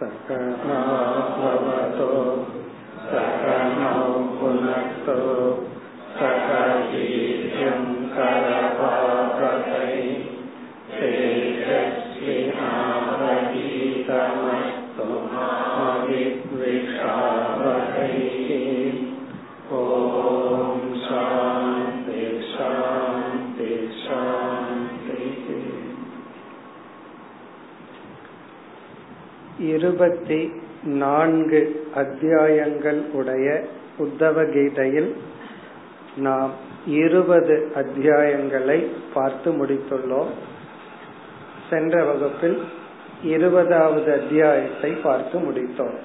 सकनाभवतो सकनो पुनक्तो सक वीर्यं करवावहै இருபத்தி நான்கு அத்தியாயங்கள் உடைய உத்தவ கீதையில் நாம் இருபது அத்தியாயங்களை பார்த்து முடித்துள்ளோம். சென்ற வகுப்பில் இருபதாவது அத்தியாயத்தை பார்த்து முடித்தோம்.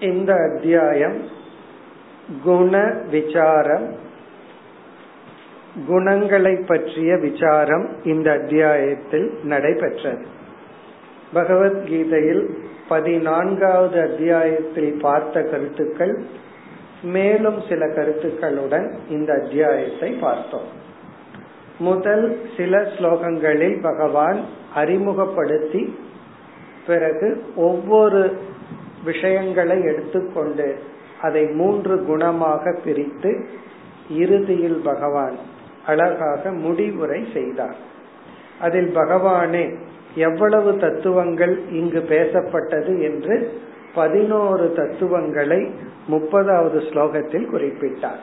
இந்த அத்தியாயம் குண விசாரம் குணங்களை பற்றிய விசாரம் இந்த அத்தியாயத்தில் நடைபெற்றது. பகவத்கீதையில் பதினான்காவது அத்தியாயத்தில் பார்த்த கருத்துக்கள் மேலும் சில கருத்துக்களுடன் இந்த அத்தியாயத்தை பார்த்தோம். முதல் சில ஸ்லோகங்களில் பகவான் அறிமுகப்படுத்தி பிறகு ஒவ்வொரு விஷயங்களை எடுத்துக்கொண்டு அதை மூன்று குணமாக பிரித்து இறுதியில் பகவான் அழகாக முடிவுரை செய்தார். அதில் பகவானே எவ்வளவு தத்துவங்கள் இங்கு பேசப்பட்டது என்று பதினோரு தத்துவங்களை முப்பதாவது ஸ்லோகத்தில் குறிப்பிட்டார்.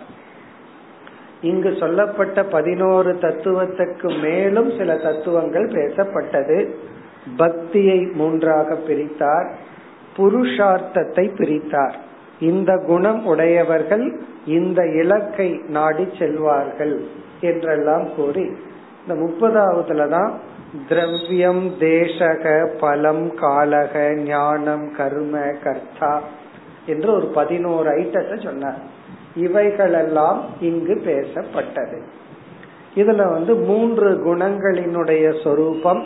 இங்கு சொல்லப்பட்ட பதினோரு தத்துவத்துக்கு மேலும் சில தத்துவங்கள் பேசப்பட்டது. பக்தியை மூன்றாக பிரித்தார் புருஷார்த்தத்தை பிரித்தார். இந்த குணம் உடையவர்கள் இந்த இலக்கை நாடி செல்வார்கள் என்றெல்லாம் கூறி இந்த முப்பதாவதுல தான் திரவியம் தேசக பலம் காலக ஞானம் கர்ம கர்த்தா என்று ஒரு பதினோரு ஐட்டத்தை சொன்னார். இவைகளெல்லாம் இங்கு பேசப்பட்டது. இதுல வந்து மூன்று குணங்களினுடைய சொரூபம்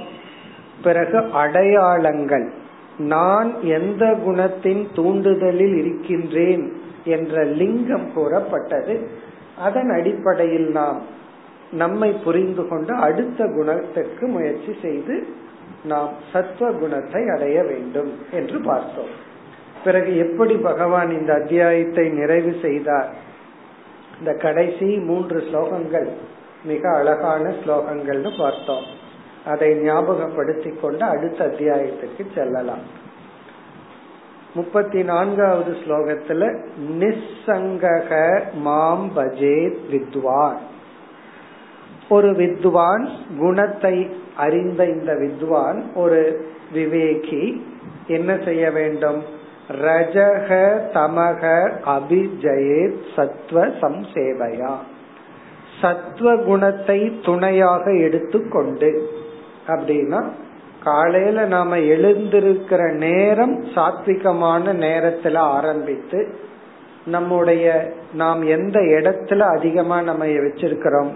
பிறகு அடையாளங்கள். நான் எந்த குணத்தின் தூண்டுதலில் இருக்கின்றேன் என்ற லிங்கம் கூறப்பட்டது. அதன் அடிப்படையில் நாம் நம்மை புரிந்து கொண்டு அடுத்த குணத்திற்கு முயற்சி செய்து நாம் சத்துவ குணத்தை அடைய வேண்டும் என்று பார்த்தோம். பிறகு எப்படி பகவான் இந்த அத்தியாயத்தை நிறைவு செய்தார்? இந்த கடைசி மூன்று ஸ்லோகங்கள் மிக அழகான ஸ்லோகங்கள்னு பார்த்தோம். அதை ஞாபகப்படுத்திக் கொண்டு அடுத்த அத்தியாயத்துக்கு செல்லலாம். முப்பத்தி நான்காவது ஸ்லோகத்துல நிசங்கக மாம் பஜேத் வித்வான். ஒரு வித்வான் குணத்தை அறிந்த இந்த வித்வான் ஒரு விவேகி என்ன செய்ய வேண்டும்? ரஜக தமக அபிஜயே சத்வ சம்சேவையா. சத்வ குணத்தை துணையாக எடுத்துக்கொண்டு அப்படின்னா காலையில நாம எழுந்திருக்கிற நேரம் சாத்விகமான நேரத்துல ஆரம்பித்து நம்முடைய நாம் எந்த இடத்துல அதிகமா நம்ம வச்சிருக்கிறோம்?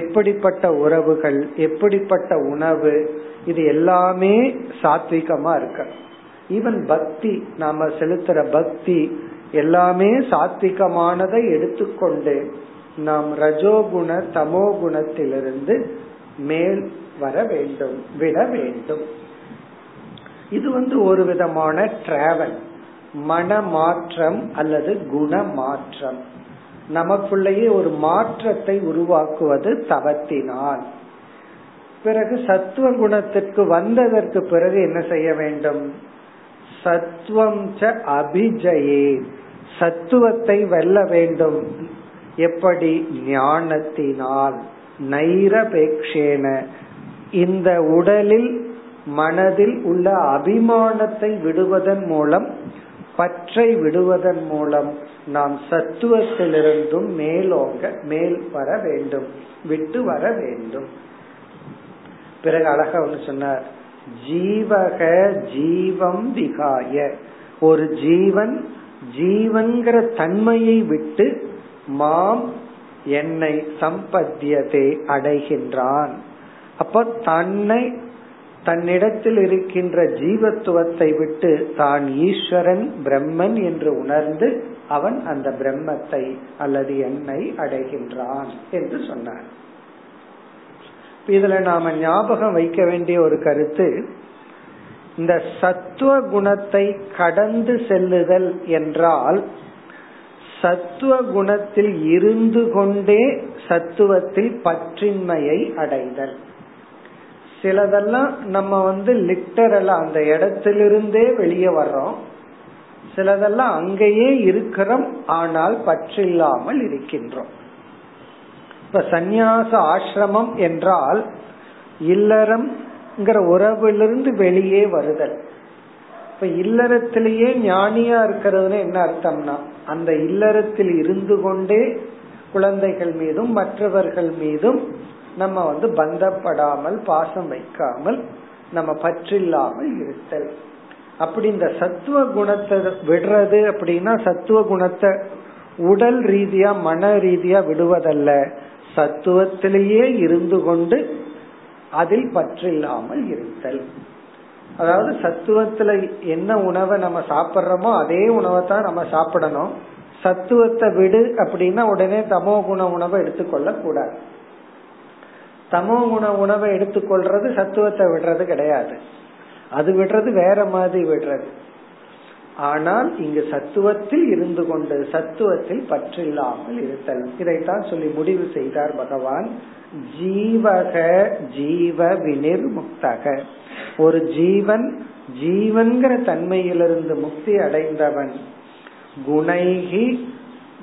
எப்படிப்பட்ட உறவுகள் எப்படிப்பட்ட உணவு இது எல்லாமே சாத்விகமா இருக்கு. ஈவன் பக்தி நாம செலுத்துற பக்தி எல்லாமே சாத்விகமானதை எடுத்துக்கொண்டு நாம் ரஜோகுண தமோ குணத்திலிருந்து மேல் வர வேண்டும் விட வேண்டும். இது வந்து ஒரு விதமான டிராவல் மன மாற்றம் அல்லது குண மாற்றம் நமக்குள்ளேயே ஒரு மாற்றத்தை உருவாக்குவது தவத்தினால். பிறகு சத்துவ குணத்திற்கு வந்ததற்கு பிறகு என்ன செய்ய வேண்டும்? சத்துவம் ச அபிஜயே. சத்துவத்தை வெல்ல வேண்டும். எப்படி? ஞானத்தினால். நைரபேக்ஷேன. இந்த உடலில் மனதில் உள்ள அபிமானத்தை விடுவதன் மூலம் பற்றை விடுவதன் மூலம் நாம் சத்துவத்திலிருந்தும் மேலோங்க மேல் வர வேண்டும் விட்டு வர வேண்டும். பிறகு அழகா ஒன்று சொன்னார் ஜீவக ஜீவம் விகாய ஒரு ஜீவன் ஜீவன்கிற தன்மையை விட்டு மாம் என்னை சம்பத்தியத்தை அடைகின்றான். அப்ப தன்னை தன்னிடத்தில் இருக்கின்ற ஜீவத்துவத்தை விட்டு தான் ஈஸ்வரன் பிரம்மன் என்று உணர்ந்து அவன் அந்த பிரம்மத்தை அல்லது என்னை அடைகின்றான் என்று சொன்னார். இதுல நாம ஞாபகம் வைக்க வேண்டிய ஒரு கருத்து இந்த சத்துவ குணத்தை கடந்து செல்லுதல் என்றால் சத்துவ குணத்தில் இருந்து கொண்டே சத்துவத்தில் பற்றின்மையை அடைதல். சிலதெல்லாம் நம்ம வந்து லிட்டரலா அந்த இடத்திலிருந்தே வெளியே வர்றோம். சிலதெல்லாம் அங்கேயே இருக்கிறோம் ஆனால் பற்றில்லாமல் இருக்கின்றோம். இப்ப சந்நியாச ஆசிரமம் என்றால் இல்லறம்ங்கிற உறவிலிருந்து வெளியே வருதல். இப்ப இல்லறத்திலேயே ஞானியா இருக்கிறதுன்னு என்ன அர்த்தம்னா அந்த இல்லறத்தில் இருந்து கொண்டே குழந்தைகள் மீதும் மற்றவர்கள் மீதும் நம்ம வந்து பந்தப்படாமல் பாசம் வைக்காமல் நம்ம பற்றில்லாமல் இருத்தல். அப்படி இந்த சத்துவ குணத்தை விடுறது அப்படின்னா சத்துவ குணத்தை உடல் ரீதியா மன ரீதியா விடுவதல்ல. சத்துவத்திலேயே இருந்து கொண்டு அதில் பற்றில்லாமல் இருத்தல். அதாவது சத்துவத்துல என்ன உணவை நம்ம சாப்பிட்றோமோ அதே உணவை தான் நம்ம சாப்பிடணும். சத்துவத்தை விடு அப்படின்னா உடனே தமோ குண உணவை எடுத்துக்கொள்ள கூடாது சமோ குண உணவை எடுத்துக்கொள்றது சத்துவத்தை விடுறது கிடையாது. அது விடுறது வேற மாதிரி விடுறது. ஆனால் இங்கு சத்துவத்தில் இருந்து கொண்டு சத்துவத்தில் பற்றில்லாமல் இருத்தல். இதைத்தான் சொல்லி முடிவு செய்தார் பகவான். ஜீவக ஜீவ வினிர் முக்தக ஒரு ஜீவன் ஜீவன்கிற தன்மையிலிருந்து முக்தி அடைந்தவன் குணைகி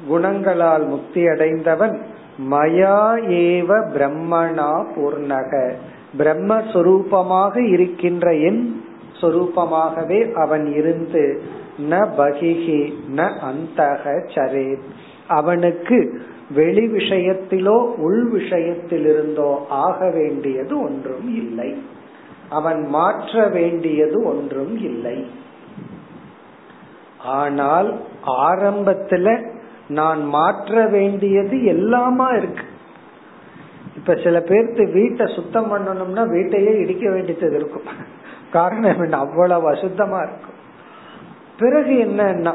குணங்களால் முக்தி அடைந்தவன் மயா ஏவ பிரம்மணா பூர்ணக. பிரம்மஸ்வரூபமாக இருக்கின்ற என் சொரூபமாகவே அவன் இருந்து. ந பகிஹி ந அந்தக சரே அவனுக்கு வெளி விஷயத்திலோ உள் விஷயத்திலிருந்தோ ஆக வேண்டியது ஒன்றும் இல்லை. அவன் மாற்ற வேண்டியது ஒன்றும் இல்லை. ஆனால் ஆரம்பத்துல நான் மாற்ற வேண்டியது எல்லாமா இருக்கு. இப்ப சில பேர்த்து வீட்டை சுத்தம் பண்ணணும்னா வீட்டையே இடிக்க வேண்டியது இருக்கும். காரணம் என்ன அவ்வளவு அசுத்தமா இருக்கும். பிறகு என்னன்னா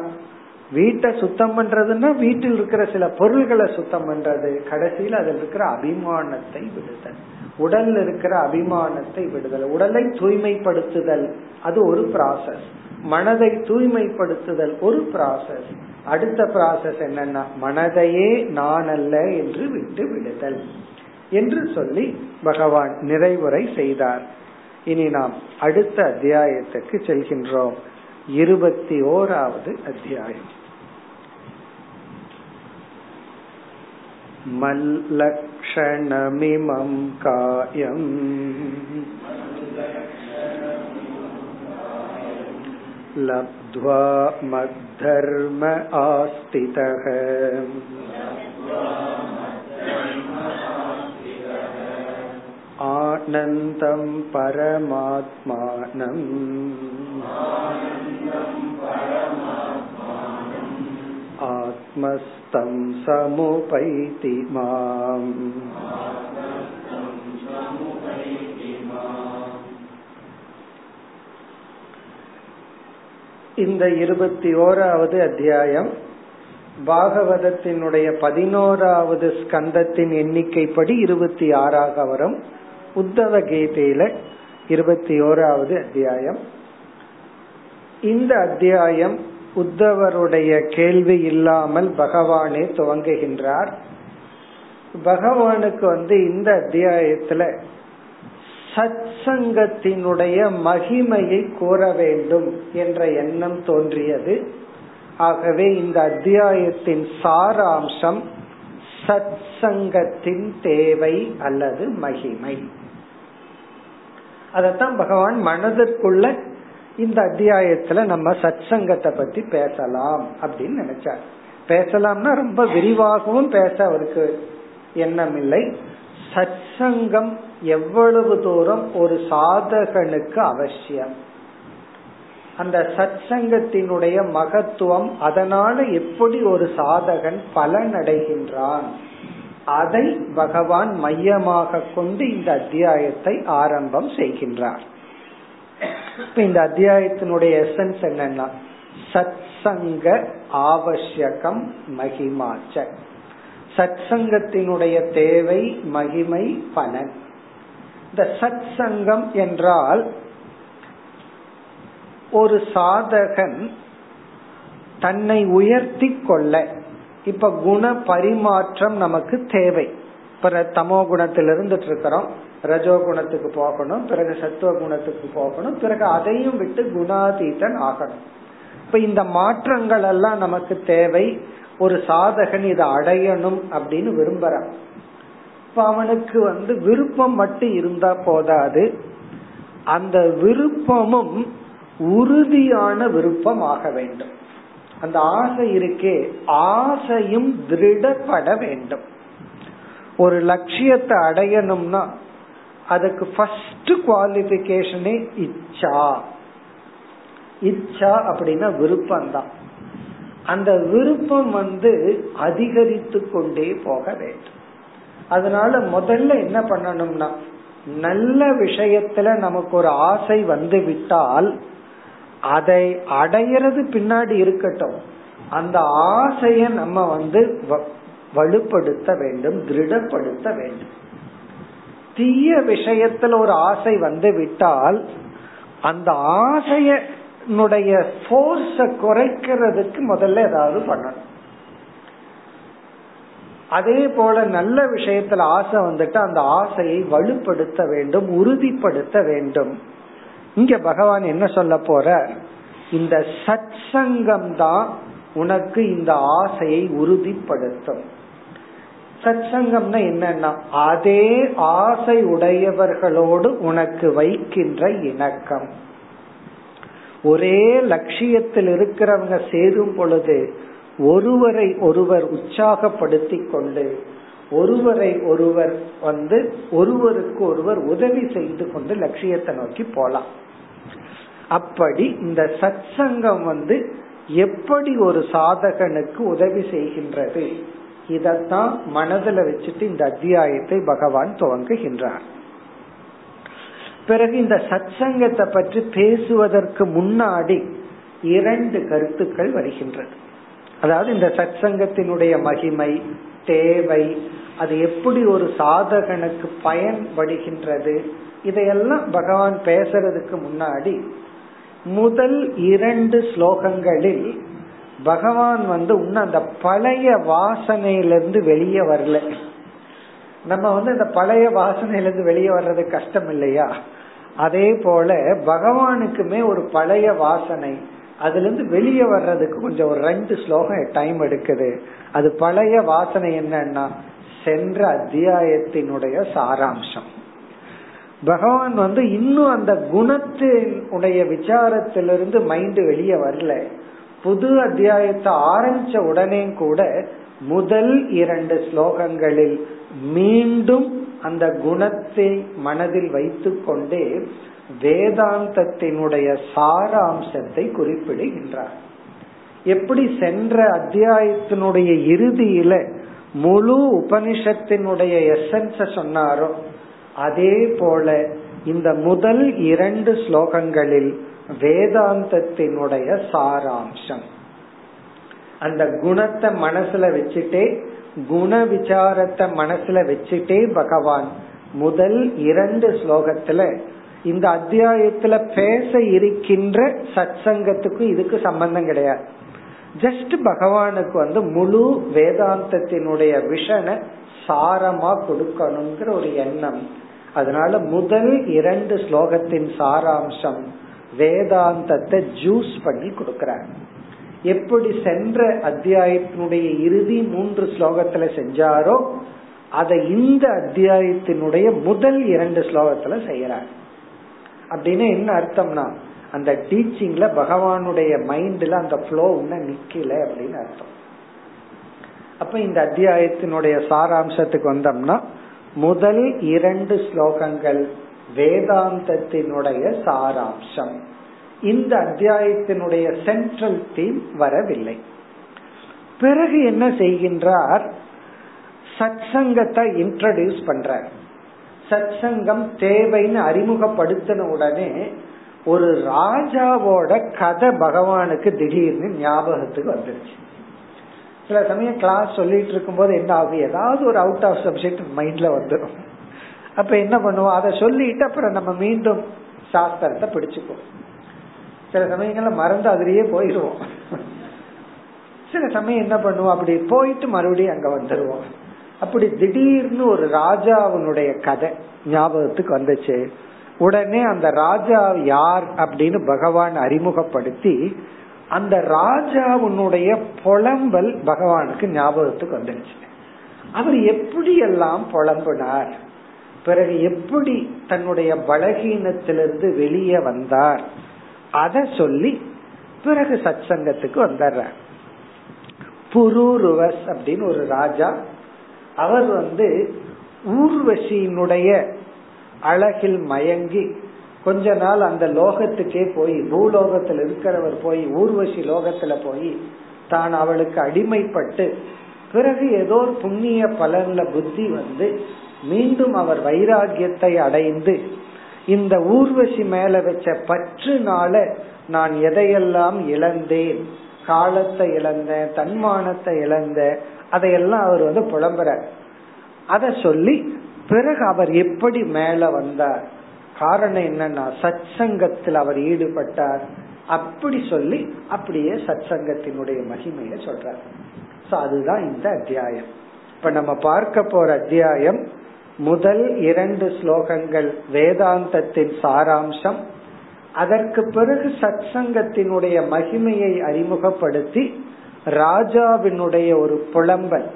வீட்டை சுத்தம் பண்றதுன்னா வீட்டில் இருக்கிற சில பொருள்களை சுத்தம் பண்றது கடைசியில் அதில் இருக்கிற அபிமானத்தை விடுதல். உடல்ல இருக்கிற அபிமானத்தை விடுதல். உடலை தூய்மைப்படுத்துதல் அது ஒரு ப்ராசஸ் மனதை தூய்மைப்படுத்துதல் ஒரு ப்ராசஸ் அடுத்த ப்ராசஸ் என்னன்னா மனதையே நான் அல்ல என்று விட்டு விடுதல் என்று சொல்லி பகவான் நிறைவுரை செய்தார். இனி நாம் அடுத்த அத்தியாயத்துக்கு செல்கின்றோம். இருபத்தி ஓராவது அத்தியாயம். மல்லக்ஷணமிமம் காயம். लब्ध्वा मद्धर्म आस्तितः आनन्दं परमात्मानम् आत्मस्तं समुपैति माम् இந்த இருபத்தி ஓராவது அத்தியாயம் பாகவதத்தினுடைய பதினோராவது ஸ்கந்தத்தின் எண்ணிக்கைப்படி இருபத்தி ஆறாக வரும் உத்தவ கீதையில இருபத்தி ஓராவது அத்தியாயம். இந்த அத்தியாயம் உத்தவருடைய கேள்வி இல்லாமல் பகவானே துவங்குகின்றார். பகவானுக்கு வந்து இந்த அத்தியாயத்துல சத் சங்கத்தினுடைய மகிமையை கூற வேண்டும் என்ற எண்ணம் தோன்றியது. ஆகவே இந்த அத்தியாயத்தின் சாராம்சம் சத் சங்கத்தின் தேவை அல்லது மகிமை. அதத்தான் பகவான் மனதிற்குள்ள இந்த அத்தியாயத்துல நம்ம சத் சங்கத்தை பத்தி பேசலாம் அப்படின்னு நினைச்சார். பேசலாம்னா ரொம்ப விரிவாகவும் பேச அவருக்கு எண்ணம் இல்லை சத்சங்கம் எவ்வளவு தூரம் ஒரு சாதகனுக்கு அவசியம்? அந்த சத்சங்கத்தினுடைய மகத்துவம் அதனால எப்படி ஒரு சாதகன் பலனடைகின்றான் அதை பகவான் மையமாக கொண்டு இந்த அத்தியாயத்தை ஆரம்பம் செய்கின்றார். இப்ப இந்த அத்தியாயத்தினுடைய எசன்ஸ் என்னன்னா சத்சங்க ஆவசியகம் மகிமாச்ச. சத் சங்கத்தினுடைய தேவை மகிமை பலன். இந்த சத் சங்கம் என்றால் ஒரு சாதகன் தன்னை உயர்த்தி கொள்ள இப்ப குண பரிமாற்றம் நமக்கு தேவை. இப்ப தமோ குணத்தில் இருந்துட்டு இருக்கிறோம் ரஜோ குணத்துக்கு போகணும் பிறகு சத்துவ குணத்துக்கு போகணும் பிறகு அதையும் விட்டு குணாதீதன் ஆகணும். இப்ப இந்த மாற்றங்கள் எல்லாம் நமக்கு தேவை ஒரு சாதகன் இதை அடையணும் அப்படின்னு விரும்புறான். இப்ப அவனுக்கு வந்து விருப்பம் மட்டும் இருந்தா போதாது. அந்த விருப்பமும் உறுதியான விருப்பம் ஆக வேண்டும். அந்த ஆசை இருக்கே ஆசையும் திருடப்பட வேண்டும். ஒரு லட்சியத்தை அடையணும்னா அதுக்கு ஃபர்ஸ்ட் குவாலிபிகேஷனே இச்சா. இச்சா அப்படின்னா விருப்பம் தான் அந்த விருப்பம் வந்து அதிகரித்து கொண்டே போக வேண்டும். அதனால முதல்ல என்ன பண்ணணும்னா நல்ல விஷயத்துல நமக்கு ஒரு ஆசை வந்து விட்டால் அதை அடையிறது பின்னாடி இருக்கட்டும். அந்த ஆசைய நம்ம வந்து வலுப்படுத்த வேண்டும் திருடப்படுத்த வேண்டும். தீய விஷயத்துல ஒரு ஆசை வந்து விட்டால் அந்த ஆசைய போர்ஸ குறைக்கிறதுக்கு முதல்ல ஏதாவது பண்ணணும். அதே போல நல்ல விஷயத்துல ஆசை வந்துட்டு அந்த ஆசையை வலுப்படுத்த வேண்டும் உறுதிப்படுத்த வேண்டும். இங்க பகவான் என்ன சொல்ல போற? இந்த சத் சங்கம் தான் உனக்கு இந்த ஆசையை உறுதிப்படுத்தும். சத் சங்கம்னா என்னன்னா அதே ஆசை உடையவர்களோடு உனக்கு வைக்கின்ற இணக்கம். ஒரே லட்சியத்தில் இருக்கிறவங்க சேரும் பொழுது ஒருவரை ஒருவர் உற்சாகப்படுத்தி கொண்டு ஒருவரை ஒருவர் வந்து ஒருவருக்கு ஒருவர் உதவி செய்து கொண்டு லட்சியத்தை நோக்கி போலாம். அப்படி இந்த சத் சங்கம் வந்து எப்படி ஒரு சாதகனுக்கு உதவி செய்கின்றது? இதத்தான் மனதில் வச்சுட்டு இந்த அத்தியாயத்தை பகவான் துவங்குகின்றார். பிறகு இந்த சத் சங்கத்தை பற்றி பேசுவதற்கு முன்னாடி இரண்டு கருத்துக்கள் வருகின்றது. அதாவது இந்த சத் சங்கத்தினுடைய மகிமை தேவை அது எப்படி ஒரு சாதகனுக்கு பயன்படுகின்றது இதையெல்லாம் பகவான் பேசுறதுக்கு முன்னாடி முதல் இரண்டு ஸ்லோகங்களில் பகவான் வந்து இன்னும் அந்த பழைய வாசனையிலிருந்து வெளியே வரல. நம்ம வந்து இந்த பழைய வாசனையிலிருந்து வெளியே வர்றது கஷ்டம் இல்லையா? அதே போல பகவானுக்குமே ஒரு பழைய வாசனை. அதுல இருந்து வெளியே வர்றதுக்கு கொஞ்சம் ஒரு ரெண்டு ஸ்லோகம் டைம் எடுக்குது. அது பழைய வாசனை என்னன்னா சென்ற அத்தியாயத்தினுடைய சாராம்சம். பகவான் வந்து இன்னும் அந்த குணத்தினுடைய விசாரத்திலிருந்து மைண்ட் வெளியே வரல. புது அத்தியாயத்தை ஆரம்பிச்ச உடனே கூட முதல் இரண்டு ஸ்லோகங்களில் மீண்டும் அந்த குணத்தை மனதில் வைத்துக்கொண்டே வேதாந்தத்தினுடைய சாராம்சத்தை குறிப்பிடுகின்றார். எப்படி சென்ற அத்தியாயத்தினுடைய இறுதியில முழு உபனிஷத்தினுடைய எசன்ஸ சொன்னாரோ அதே போல இந்த முதல் இரண்டு ஸ்லோகங்களில் வேதாந்தத்தினுடைய சாராம்சம். அந்த குணத்தை மனசுல வச்சுட்டே குண விசாரத்தை மனசுல வச்சுட்டே பகவான் முதல் இரண்டு ஸ்லோகத்துல இந்த அத்தியாயத்துல பேச இருக்கின்ற சத் சங்கத்துக்கும் இதுக்கு சம்பந்தம் கிடையாது. ஜஸ்ட் பகவானுக்கு வந்து முழு வேதாந்தத்தினுடைய விஷனை சாரமா கொடுக்கணுங்கிற ஒரு எண்ணம். அதனால முதல் இரண்டு ஸ்லோகத்தின் சாராம்சம் வேதாந்தத்தை ஜூஸ் பண்ணி கொடுக்கிறார். எப்படி சென்ற அத்தியாயத்தினுடைய இறுதி மூன்று ஸ்லோகத்துல செஞ்சாரோ அதை இந்த அத்தியாயத்தினுடைய முதல் இரண்டு ஸ்லோகத்துல செய்யறார். அப்படின்னு என்ன அர்த்தம்னா அந்த டீச்சிங்ல பகவானுடைய மைண்ட்ல அந்த ஃப்ளோ இன்னும் நிக்கல அப்படின்னு அர்த்தம். அப்ப இந்த அத்தியாயத்தினுடைய சாராம்சத்துக்கு வந்தோம்னா முதல் இரண்டு ஸ்லோகங்கள் வேதாந்தத்தினுடைய சாராம்சம். இந்த அத்தியாயத்தினுடைய சென்ட்ரல் தீம் வரவில்லை. பிறகு என்ன செய்கின்றார்? சத் சங்கத்தை இன்ட்ரடியூஸ் பண்றார். சத் சங்கம் தேவைன்னு அறிமுகப்படுத்தின உடனே ஒரு ராஜாவோட கதை பகவானுக்கு திடீர்னு ஞாபகத்துக்கு வந்துருச்சு. சில சமயம் கிளாஸ் சொல்லிட்டு இருக்கும் போது என்ன ஆகும்? ஏதாவது ஒரு அவுட் ஆஃப் சப்ஜெக்ட் மைண்ட்ல வந்துடும் அப்ப என்ன பண்ணுவோம்? அதை சொல்லிட்டு அப்புறம் நம்ம மீண்டும் சாஸ்திரத்தை பிடிச்சுக்குவோம். சில சமயங்கள்ல மறந்து அதுலயே போயிடுவோம். சில சமயம் என்ன பண்ணுவோம்? அப்படி போயிட்டு மறுபடியும் அங்க வந்துடுவோம் அப்படி திடீர்னு ஒரு ராஜாவினுடைய கதை ஞாபகத்துக்கு வந்துச்சு. உடனே அந்த ராஜா யார் அப்படின்னு பகவான் அறிமுகப்படுத்தி அந்த ராஜாவுனுடைய புலம்பல் பகவானுக்கு ஞாபகத்துக்கு வந்துருச்சு. அவர் எப்படி எல்லாம் புலம்பினார்? பிறகு எப்படி தன்னுடைய பலகீனத்திலிருந்து வெளியே வந்தார்? அத சொல்லி பிறகு சத் சங்கத்துக்கு புரூருவஸ் அப்படின்னு ஒரு ராஜா அவர் வந்து ஊர்வசியினுடைய அழகில் மயங்கி கொஞ்ச நாள் அந்த லோகத்துக்கே போய் பூலோகத்தில் இருக்கிறவர் போய் ஊர்வசி லோகத்துல போய் தான் அவளுக்கு அடிமைப்பட்டு பிறகு ஏதோ புண்ணிய பலன்ல புத்தி வந்து மீண்டும் அவர் வைராகியத்தை அடைந்து இந்த ஊர்வசி மேல வச்ச பற்றுனால நான் எதையெல்லாம் இழந்தேன் காலத்தை இழந்தேன் தன்மானத்தை இழந்த அதையெல்லாம் அவர் வந்து புலம்புற அத சொல்லி பிறகு அவர் எப்படி மேல வந்தார்? காரணம் என்னன்னா சத் சங்கத்தில் அவர் ஈடுபட்டார். அப்படி சொல்லி அப்படியே சத் சங்கத்தினுடைய மகிமைய சொல்றார். அதுதான் இந்த அத்தியாயம். இப்ப நம்ம பார்க்க போற அத்தியாயம் முதல் இரண்டு ஸ்லோகங்கள் வேதாந்தத்தின் சாராம்சம். அதற்கு பிறகு சத் சங்கத்தினுடைய மகிமையை அறிமுகப்படுத்தி ராஜாவினுடைய ஒரு புலம்பல்.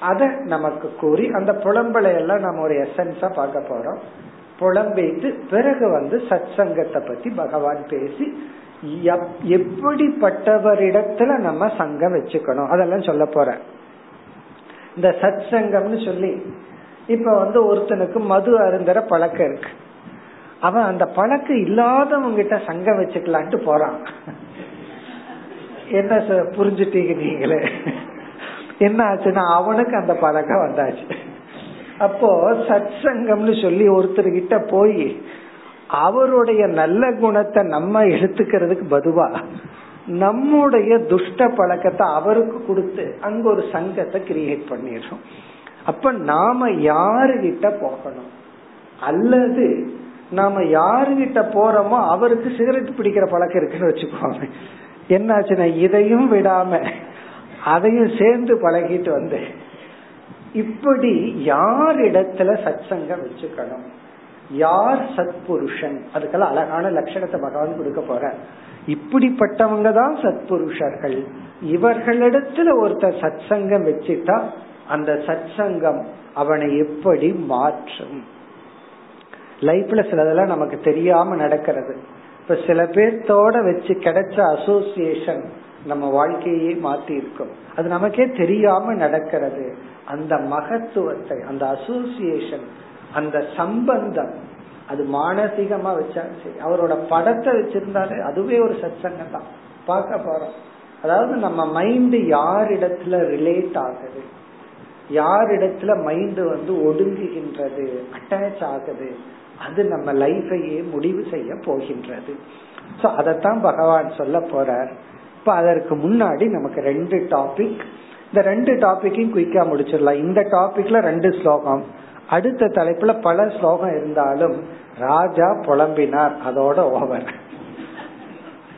அத நமக்கு கூறி அந்த புலம்பலை எல்லாம் நம்ம ஒரு எசன்ஸா பார்க்க போறோம். புலம்பிட்டு பிறகு வந்து சத் சங்கத்தை பத்தி பகவான் பேசி எப்படிப்பட்டவரிடத்துல நம்ம சங்கம் வச்சுக்கணும். அதெல்லாம் சொல்ல போற இந்த சத் சங்கம்னு சொல்லி இப்ப வந்து ஒருத்தனுக்கு மது அருந்தர பழக்கம் இருக்கு. அவன் அந்த பழக்கம் இல்லாதவங்க கிட்ட சங்கம் வச்சுக்கலான்ட்டு போறான். என்ன புரிஞ்சுட்டீங்க நீங்களே? என்ன ஆச்சுன்னா அவனுக்கு அந்த பழக்கம் வந்தாச்சு. அப்போ சத் சங்கம்னு சொல்லி ஒருத்தர் கிட்ட போய் அவருடைய நல்ல குணத்தை நம்ம எடுத்துக்கிறதுக்கு பதுவா நம்முடைய துஷ்ட பழக்கத்தை அவருக்கு கொடுத்து அங்க ஒரு சங்கத்தை கிரியேட் பண்ணிடுறோம். அப்ப நாம யாருகிட்ட போகணும்? அல்லது நாம யாருகிட்ட போறோமோ அவருக்கு சிகரெட் பிடிக்கிற பழக்கம் இருக்குன்னு வச்சுக்கோங்க என்னாச்சுன்னா இதையும் விடாம அதையும் சேர்ந்து பழகிட்டு வந்து இப்படி யார் இடத்துல சத்சங்கம் வச்சுக்கணும்? யார் சத்புருஷன்? அதுக்கெல்லாம் அழகான லட்சணத்தை பகவான் கொடுக்க போற இப்படிப்பட்டவங்க தான் சத்புருஷர்கள். இவர்களிடத்துல ஒருத்தர் சத்சங்கம் வச்சுட்டா அந்த சத் சங்கம் அவனை எப்படி மாற்றும்? லைஃப்ல சிலதெல்லாம் நமக்கு தெரியாம நடக்கிறது. இப்ப சில பேர்த்தோட வச்சு கிடைச்ச அசோசியேஷன் நம்ம வாழ்க்கையே மாத்தி இருக்கும். அது நமக்கே தெரியாம நடக்கிறது. அந்த மகத்துவத்தை அந்த அசோசியேஷன் அந்த சம்பந்தம் அது மானசீகமா வச்சாலும் சரி அவரோட படத்தை வச்சிருந்தாலே அதுவே ஒரு சத்சங்கம் தான். பார்க்க போறோம். அதாவது நம்ம மைண்ட் யாரிடத்துல ரிலேட் ஆகுது? யாரிடத்துல மைண்ட் வந்து ஒடுங்குகின்றது அட்டாச் ஆகுது அது நம்ம லைஃபையே முடிவு செய்ய போகின்றது. சோ அதத்தான் பகவான் சொல்ல போறார். இப்ப அதற்கு முன்னாடி நமக்கு ரெண்டு டாபிக் இந்த ரெண்டு டாபிக்கையும் குயிக்கா முடிச்சிடலாம். இந்த டாபிக்ல ரெண்டு ஸ்லோகம். அடுத்த தலைப்புல பல ஸ்லோகம் இருந்தாலும் ராஜா புலம்பினார். அதோட ஓவர்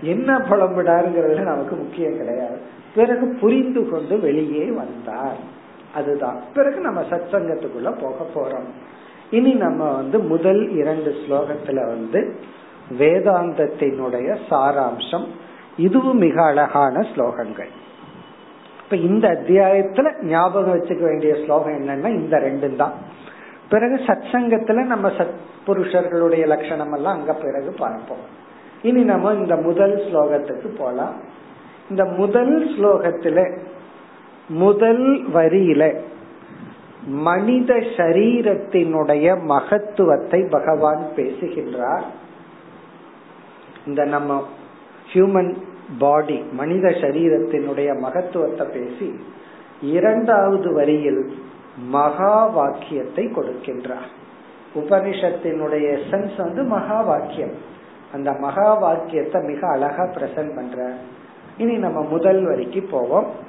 என்ன புலம்பினாருங்கிறது நமக்கு முக்கியம் கிடையாது. பிறகு புரிந்து கொண்டு வெளியே வந்தார். அதுதான். பிறகு நம்ம சத்சங்கத்துக்குள்ள போக போறோம். இனி நம்ம வந்து முதல் இரண்டு ஸ்லோகத்துல வந்து வேதாந்தத்தினுடைய சாராம்சம். இதுவும் மிக அழகான ஸ்லோகங்கள். இப்ப இந்த அத்தியாயத்துல ஞாபகம் வச்சுக்க வேண்டிய ஸ்லோகம் என்னன்னா இந்த ரெண்டு தான். பிறகு சத் சங்கத்துல நம்ம சத் புருஷர்களுடைய லட்சணம் எல்லாம் அங்க பிறகு பார்ப்போம். இனி நம்ம இந்த முதல் ஸ்லோகத்துக்கு போலாம். இந்த முதல் ஸ்லோகத்துல முதல் வரியில மனித சரீரத்தினுடைய மகத்துவத்தை பகவான் பேசுகின்றார். இந்த நம்ம ஹியூமன் பாடி மனித சரீரத்தினுடைய மகத்துவத்தை பேசி இரண்டாவது வரியில் மகா வாக்கியத்தை கொடுக்கின்றார். உபனிஷத்தினுடைய எசன்ஸ் வந்து மகா வாக்கியம். அந்த மகா வாக்கியத்தை மிக அழகா பிரசன்ட் பண்ற இனி நம்ம முதல் வரிக்கு போவோம்.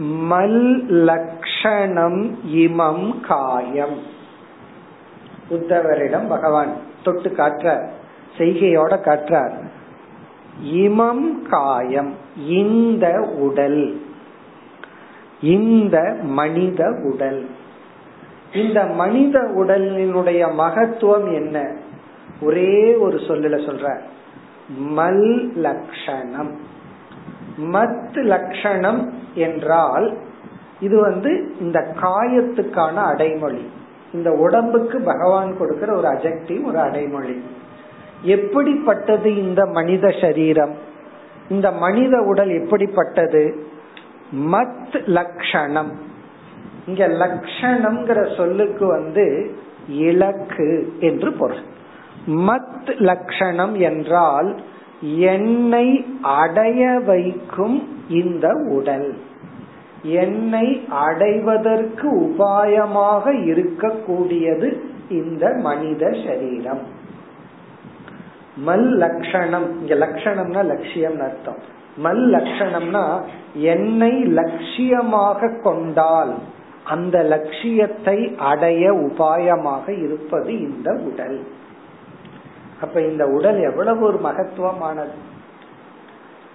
மல் லக்ஷணம் இமம் காயம். உத்தவரிடம் பகவான் தொட்டு காற்றார் செய்கையோட காற்றார் இமம் காயம் இந்த உடல். இந்த மனித உடல். இந்த மனித உடலினுடைய மகத்துவம் என்ன? ஒரே ஒரு சொல்லல சொல்ற மல் லட்சணம் மத் லட்சணம் என்றால் இது வந்து இந்த காயத்துக்கான அடைமொழி. இந்த உடம்புக்கு பகவான் கொடுக்கிற ஒரு அஜெக்டிவ் ஒரு அடைமொழி. எப்படிப்பட்டது இந்த மனித சரீரம்? இந்த மனித உடல் எப்படிப்பட்டது? மத் லட்சணம் இங்க லட்சணம்ங்கிற சொல்லுக்கு வந்து இலக்கு என்று பொருள். மத் லட்சணம் என்றால் என்னை அடைய வைக்கும் இந்த உடல். என்னை அடைவதற்கு உபாயமாக இருக்கக்கூடியது இந்த மனித சரீரம். மல் லட்சணம் இங்க லட்சணம்னா லட்சியம் அர்த்தம். மல் லட்சணம்னா என்னை லட்சியமாக கொண்டால் அந்த லட்சியத்தை அடைய உபாயமாக இருப்பது இந்த உடல். அப்ப இந்த உடல் எவ்வளவு ஒரு மகத்துவமானது?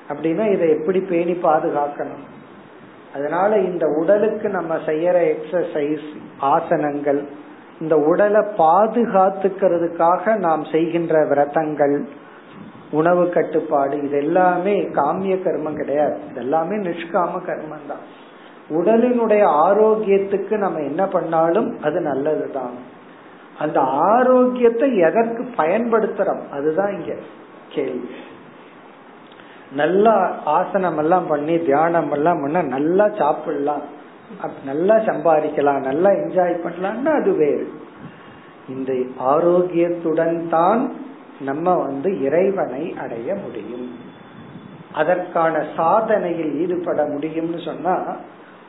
அப்படின்னா இதை எப்படி பேணி பாதுகாக்கணும்? அதனால இந்த உடலுக்கு நம்ம செய்யற எக்ஸசைஸ் ஆசனங்கள் இந்த உடலை பாதுகாத்துக்கிறதுக்காக நாம் செய்கின்ற விரதங்கள் உணவு கட்டுப்பாடு இது எல்லாமே காமிய கர்மம் கிடையாது. இதெல்லாமே நிஷ்காம கர்மம் தான் உடலினுடைய ஆரோக்கியத்துக்கு நம்ம என்ன பண்ணாலும் அது நல்லதுதான். அந்த ஆரோக்கியத்தை எதற்கு பயன்படுத்துறோம்? அதுதான் இங்க கேள்வி. நல்லா ஆசனம் எல்லாம் பண்ணி தியானம் எல்லாம் பண்ண நல்லா சாப்பிடலாம். நல்லா சம்பாதிக்கலாம் நல்லா என்ஜாய் பண்ணலாம்னா அது வேறு. இந்த ஆரோக்கியத்துடன் தான் நம்ம வந்து இறைவனை அடைய முடியும். அதற்கான சாதனையில் ஈடுபட முடியும்னு சொன்னா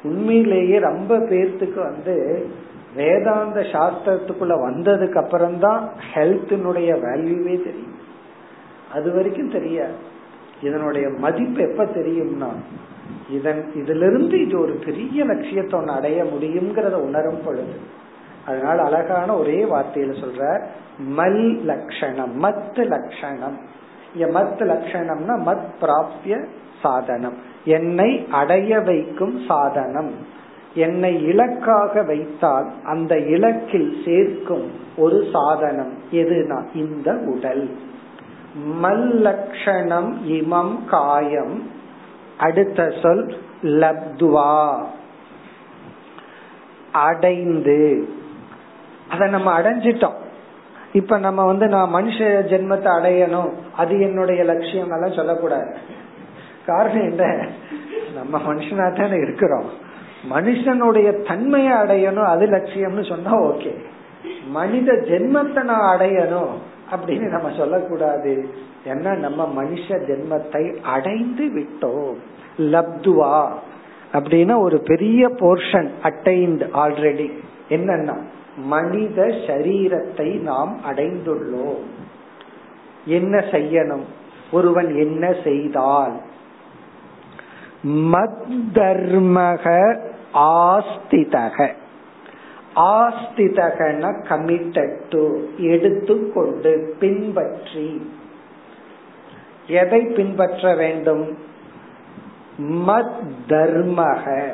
உண்மையிலேயே ரொம்ப பேர்த்துக்கு வந்து வேதாந்த சாஸ்திரத்துக்குள்ள வந்ததுக்கு அப்புறம் தான் ஹெல்த்தினுடைய வேல்யூவே தெரியும். அது வரைக்கும் தெரியாது. இதனுடைய மதிப்பு எப்ப தெரியும்னா இதன் இதிலிருந்து இது ஒரு பெரிய லட்சியத்தை ஒன்று அடைய முடியுங்கிறத உணரும் பொழுது. அதனால அழகான ஒரே வார்த்தையில சொல்ற மல் லட்சணம் மத் லட்சணம் மத் லட்சணம்னா மத் பிராப்திய சாதனம் என்னை அடைய வைக்கும் சாதனம். என்னை இலக்காக வைத்தால் அந்த இலக்கில் சேர்க்கும் ஒரு சாதனம் எதுனா இந்த உடல். மல்லக்ஷணம் இமம் காயம். அடுத்த சொல் லப்துவா. அடைந்து. அதை நம்ம அடைஞ்சிட்டோம். இப்ப நம்ம வந்து நான் மனுஷ ஜென்மத்தை அடையணும். அது என்னுடைய லட்சியம் எல்லாம் சொல்லக்கூடாது. காரணம் என்ன? நம்ம மனுஷனா தானே இருக்கிறோம். மனுஷனுடைய தன்மையை அடையணும் அது லட்சியம்னு சொன்னா ஓகே. மனித ஜென்மத்தை நான் அடையணும் அப்படின்னு நம்ம சொல்லக்கூடாது. ஏன்னா நம்ம மனுஷ ஜென்மத்தை அடைந்து விட்டோம். லப்துவா அப்படின்னா ஒரு பெரிய போர்ஷன் அட்டைன்ட் ஆல்ரெடி என்னன்னா மனித சரீரத்தை நாம் அடைந்துள்ளோம். என்ன செய்யணும்? ஒருவன் என்ன செய்தால் மத்தர்மக ஆஸ்திதக. ஆஸ்திதகன கமிட்டட் டு எடுத்துக்கொண்டு பின்பற்றி. எதை பின்பற்ற வேண்டும்? மத் தர்மக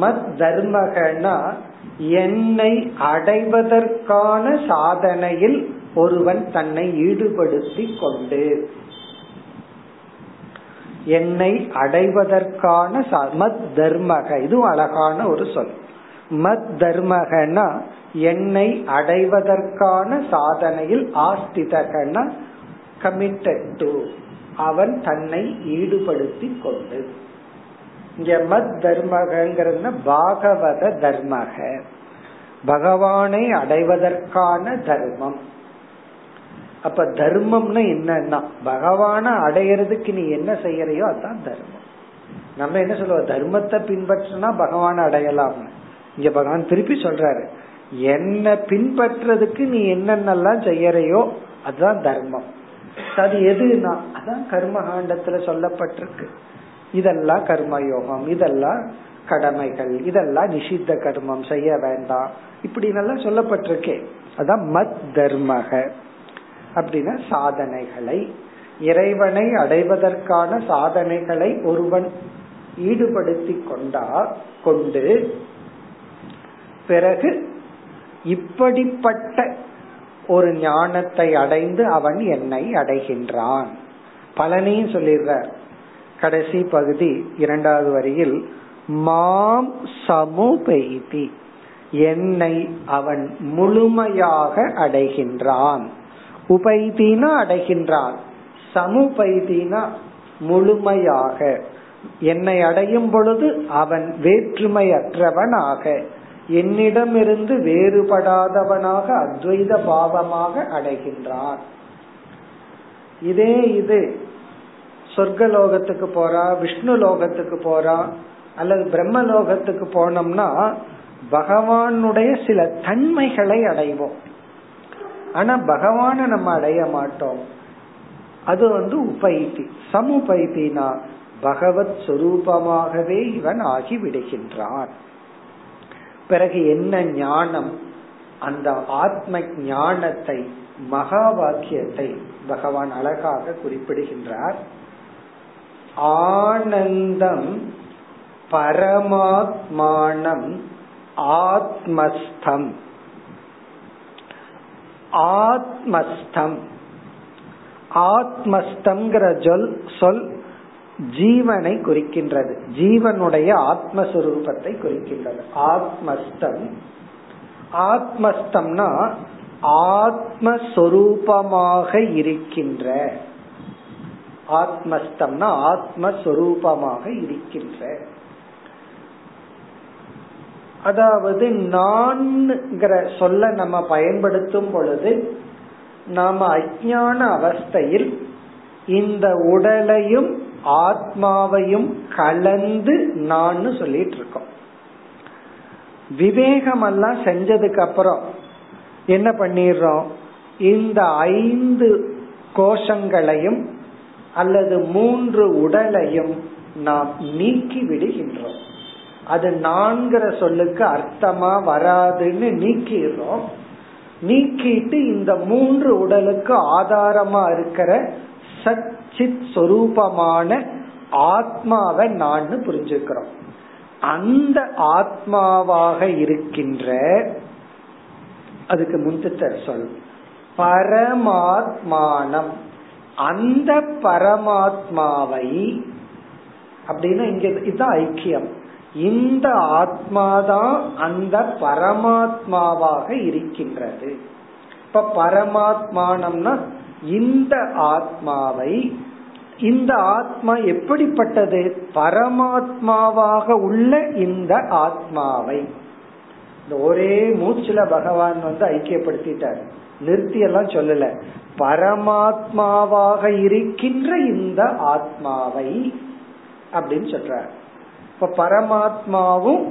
மத் தர்மகனா என்னை அடைவதற்கான சாதனையில் ஒருவன் தன்னை ஈடுபடுத்திக் கொண்டு. என்னை அடைவதற்கான மத் தர்மக. இதுவும் அழகான ஒரு சொல். மத் தர்மகனா என்னை அடைவதற்கான சாதனையில் ஆஸ்திதகனா கமிட்டட் டு அவன் தன்னை ஈடுபடுத்தி கொண்டு. இங்க மத் தர்மகங்கிறது பாகவத தர்மக. பகவானை அடைவதற்கான தர்மம். அப்ப தர்மம்னு என்னன்னா பகவான அடையறதுக்கு நீ என்ன செய்யறையோ அதுதான் தர்மம். நம்ம என்ன சொல்லுவோம்? தர்மத்தை பின்பற்றினா பகவான அடையலாம் இங்க பகவான் திருப்பி சொல்றாரு என்ன பின்பற்றுறதுக்கு நீ என்னென்னலாம் செய்யறையோ அதுதான் தர்மம். அது எதுனா அதான் கர்மகாண்டத்துல சொல்லப்பட்டிருக்கு. இதெல்லாம் கர்மயோகம் இதெல்லாம் கடமைகள் இதெல்லாம் நிஷித்த கர்மம் செய்ய வேண்டாம். இப்படி நல்லா சொல்லப்பட்டிருக்கே. அதான் மத் தர்மக. அப்படின்னா சாதனைகளை. இறைவனை அடைவதற்கான சாதனைகளை ஒருவன் ஈடுபடுத்தி கொண்டா கொண்டு பிறகு இப்படிப்பட்ட ஒரு ஞானத்தை அடைந்து அவன் என்னை அடைகின்றான். பலனையும் சொல்லிடுறார். கடைசி பகுதி இரண்டாவது வரியில் மாம் சமுபெய்தி என்னை அவன் முழுமையாக அடைகின்றான். உபைதினா அடைகின்றான். சமுபைதினா முழுமையாக. என்னை அடையும் பொழுது அவன் வேற்றுமையற்றவனாக. என்னிடமிருந்து வேறுபடாதவனாக அத்வைத பாவமாக அடைகின்றான். இதே இது சொர்க்கலோகத்துக்கு போறா விஷ்ணு லோகத்துக்கு போறா அல்லது பிரம்ம லோகத்துக்கு போனோம்னா பகவானுடைய சில தன்மைகளை அடைவோம். ஆனா பகவான நம்ம அடைய மாட்டோம். அது வந்து உபைத்தி. சமுபைத்தினா பகவத் சொரூபமாகவே இவன் ஆகி விடுகின்றான். பிறகு என்ன ஞானம்? அந்த ஆத்ம ஞானத்தை மகா வாக்கியத்தை பகவான் அழகாக குறிப்பிடுகின்றார். ஆனந்தம் பரமாத்மானம் ஆத்மஸ்தம். ஆத்மஸ்தம். ஆத்மஸ்தம்ங்கிற சொல் சொல் ஜீவனை குறிக்கின்றது. ஜீவனுடைய ஆத்மஸ்வரூபத்தை குறிக்கின்றது. ஆத்மஸ்தம். ஆத்மஸ்தம்னா ஆத்மஸ்வரூபமாக இருக்கின்ற. ஆத்மஸ்தம்னா ஆத்மஸ்வரூபமாக இருக்கின்ற. அதாவது நான்கிற சொல்ல நம்ம பயன்படுத்தும் பொழுது நாம அஜான அவஸ்தையில் இந்த உடலையும் ஆத்மாவையும் கலந்து நான் சொல்லிட்டு இருக்கோம் விவேகம் எல்லாம் செஞ்சதுக்கு அப்புறம் என்ன பண்ணிடுறோம்? இந்த ஐந்து கோஷங்களையும் அல்லது மூன்று உடலையும் நாம் நீக்கி விடுகின்றோம். அது நான்கிற சொல்லுக்கு அர்த்தமா வராதுன்னு நீக்கிடுறோம். நீக்கிட்டு இந்த மூன்று உடலுக்கு ஆதாரமா இருக்கிற சச்சித் சொரூபமான ஆத்மாவை நான் புரிஞ்சுக்கிறோம். அந்த ஆத்மாவாக இருக்கின்ற அதுக்கு முந்துத்தர் சொல் பரமாத்மானம். அந்த பரமாத்மாவை அப்படின்னா இங்க இதுதான் ஐக்கியம். இந்த ஆத்மாதான் அந்த பரமாத்மாவாக இருக்கின்றது. இப்ப பரமாத்மானம்னா இந்த ஆத்மாவை இந்த ஆத்மா எப்படிப்பட்டது? பரமாத்மாவாக உள்ள இந்த ஆத்மாவை. இந்த ஒரே மூச்சுல பகவான் வந்து ஐக்கியப்படுத்திட்டார். நிறுத்தி எல்லாம் சொல்லல. பரமாத்மாவாக இருக்கின்ற இந்த ஆத்மாவை அப்படின்னு சொல்றார். இப்ப பரமாத்மாவும்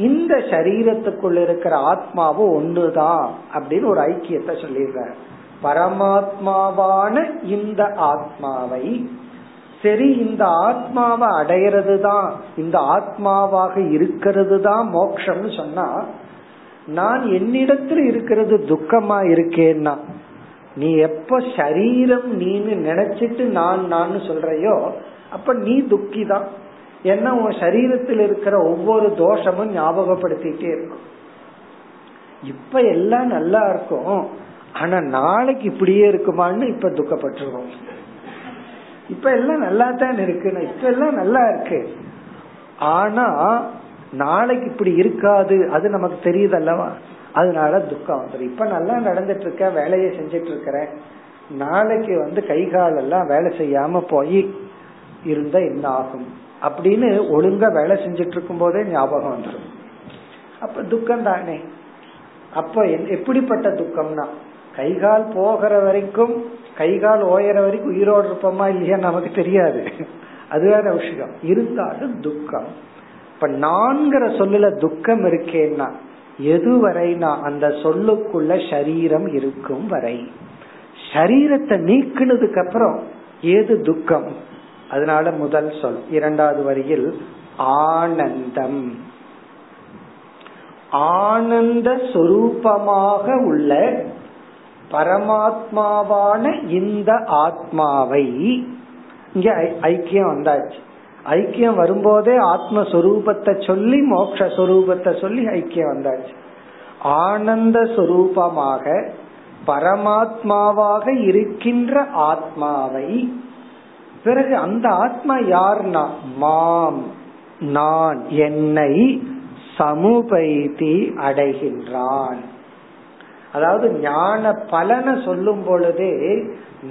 இந்த சரீரத்துக்குள்ள இருக்கிற ஆத்மாவும் ஒண்ணுதான் அப்படின்னு ஒரு ஐக்கியத்தை சொல்லிடுற பரமாத்மாவான இந்த ஆத்மாவை சரி இந்த ஆத்மாவை அடையிறது தான் இந்த ஆத்மாவாக இருக்கிறது தான் மோக்ஷம்னு சொன்னா நான் என்னிடத்துல இருக்கிறது துக்கமா இருக்கேன்னா நீ எப்ப சரீரம் நீன்னு நினைச்சிட்டு நான் நான் சொல்றையோ அப்ப நீ துக்கி தான் ஏன்னா உன் சரீரத்தில் இருக்கிற ஒவ்வொரு தோஷமும் ஞாபகப்படுத்திட்டே இருக்கும் இப்ப எல்லாம் நல்லா இருக்கும். ஆனா நாளைக்கு இப்படியே இருக்குமான்னு இப்ப துக்கப்பட்டுருவோம். இப்ப எல்லாம் நல்லா தான் இருக்கு இப்ப எல்லாம் நல்லா இருக்கு. ஆனா நாளைக்கு இப்படி இருக்காது அது நமக்கு தெரியுது அல்லவா அதனால துக்கம் வந்துடும் இப்ப நல்லா நடந்துட்டு இருக்க வேலையை செஞ்சிட்டு இருக்கிறேன் நாளைக்கு வந்து கை கால் எல்லாம் வேலை செய்யாம போய் இருந்தா என்ன ஆகும்? அப்படின்னு ஒழுங்கா வேலை செஞ்சிட்டு இருக்கும் போதே ஞாபகம் வந்துடும் அப்ப துக்கம் தானே? அப்ப எப்படிப்பட்ட துக்கம்னா கைகால் போகிற வரைக்கும் கைகால் ஓயற வரைக்கும் உயிரோடு இருப்போமா இல்லையா நமக்கு தெரியாது. அது வேற விஷயம். இருந்தாலும் துக்கம். இப்ப நான்கிற சொல்லுல துக்கம் இருக்கேன்னா எதுவரைனா அந்த சொல்லுக்குள்ள சரீரம் இருக்கும் வரை. சரீரத்தை நீக்கினதுக்கு அப்புறம் ஏது துக்கம்? அதனால முதல் சொல். இரண்டாவது வரியில் ஆனந்தம். ஆனந்த சொரூபமாக உள்ள பரமாத்மாவான இந்த ஆத்மாவை இங்க ஐக்கியம் வந்தாச்சு. ஐக்கியம் வரும்போதே ஆத்மஸ்வரூபத்தை சொல்லி மோக்ஷரூபத்தை சொல்லி ஐக்கியம் வந்தாச்சு. ஆனந்த சுரூபமாக பரமாத்மாவாக இருக்கின்ற ஆத்மாவை பிறகு அந்த ஆத்மா யார்னா? மாம். நான் என்னை சமுபைத்தி அடைகின்றான். அதாவது ஞான பலனை சொல்லும் பொழுதே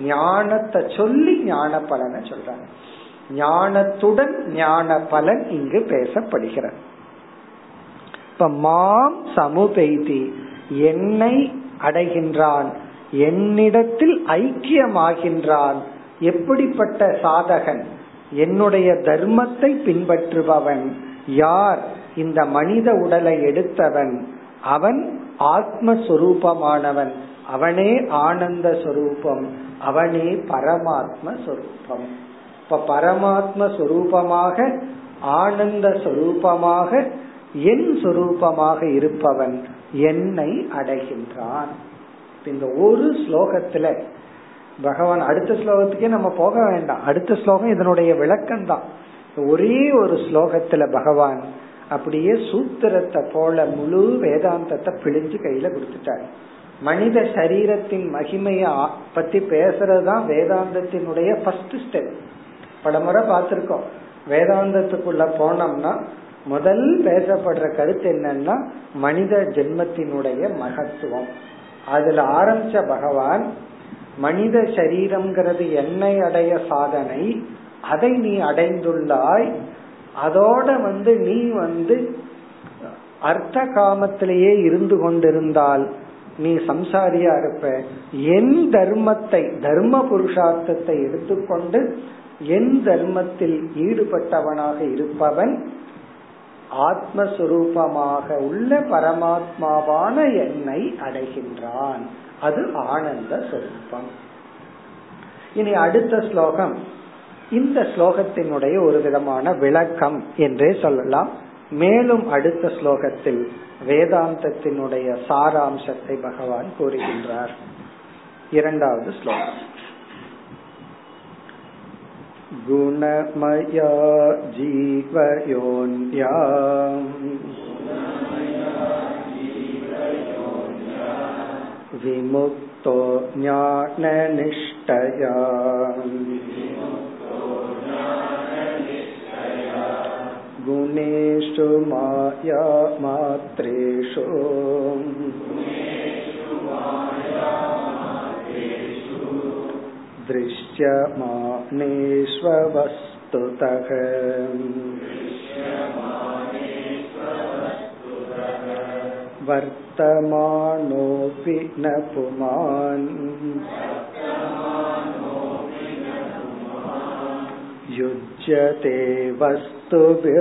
ஞானத்தை சொல்லி ஞான பலனை சொல்றாங்க. ஞானத்துடன் ஞான பலன் இங்கு பேசப்படுகிறது. இப்ப மாம் சமுபெய்தி என்னை அடைகின்றான் என்னிடத்தில் ஐக்கியமாகின்றான் எப்படிப்பட்ட சாதகன்? என்னுடைய தர்மத்தை பின்பற்றுபவன். யார் இந்த மனித உடலை எடுத்தவன்? அவன் ஆத்மஸ்வரூபமானவன். அவனே ஆனந்த சொரூபம். அவனே பரமாத்ம சொரூபம். இப்ப பரமாத்ம சொரூபமாக ஆனந்த சொரூபமாக என் சொரூபமாக இருப்பவன் என்னை அடைகின்றான். இந்த ஒரு ஸ்லோகத்துல பகவான் அடுத்த ஸ்லோகத்துக்கே நம்ம போக வேண்டாம். அடுத்த ஸ்லோகம் இதனுடைய விளக்கம் தான் ஒரே ஒரு ஸ்லோகத்துல பகவான் அப்படியே சூத்திரத்தை போல முழு வேதாந்தத்தை பிழிஞ்சு கையில கொடுத்துட்டாரு. மனித சரீரத்தின் மகிமைய பத்தி பேசுறதுதான் வேதாந்தத்தினுடைய ஃபர்ஸ்ட் ஸ்டெப் பல முறை பார்த்திருக்கோம். வேதாந்தத்துக்குள்ள போனோம்னா முதல் பேசப்படுற கருத்து என்னன்னா மனித ஜென்மத்தினுடைய மகத்துவம். அதுல ஆரம்பிச்ச பகவான் மனித சரீரம்ங்கிறது என்னை அடைய சாதனை அதை நீ அடைந்துள்ளாய் அதோட வந்து நீ வந்து அர்த்த காமத்திலேயே இருந்து கொண்டிருந்தால் நீ சம்சாரியா இருப்ப. என் தர்மத்தை தர்ம புருஷார்த்தத்தை எடுத்துக்கொண்டு என் தர்மத்தில் ஈடுபட்டவனாக இருப்பவன் ஆத்மஸ்வரூபமாக உள்ள பரமாத்மாவான என்னை அடைகின்றான். அது ஆனந்த சொரூபம் இனி அடுத்த ஸ்லோகம் இந்த ஸ்லோகத்தினுடைய ஒரு விதமான விளக்கம் என்றே சொல்லலாம் மேலும் அடுத்த ஸ்லோகத்தில் வேதாந்தத்தினுடைய சாராம்சத்தை பகவான் கூறுகின்றார் இரண்டாவது ஸ்லோகம் गुणमया जीवयोन्या विमुक्तो ज्ञाननिष्ठया गुणेषु माया मात्रेषु वर्तमानोऽपि न पुमान् युज्यते वस्तुभिर्गुणैः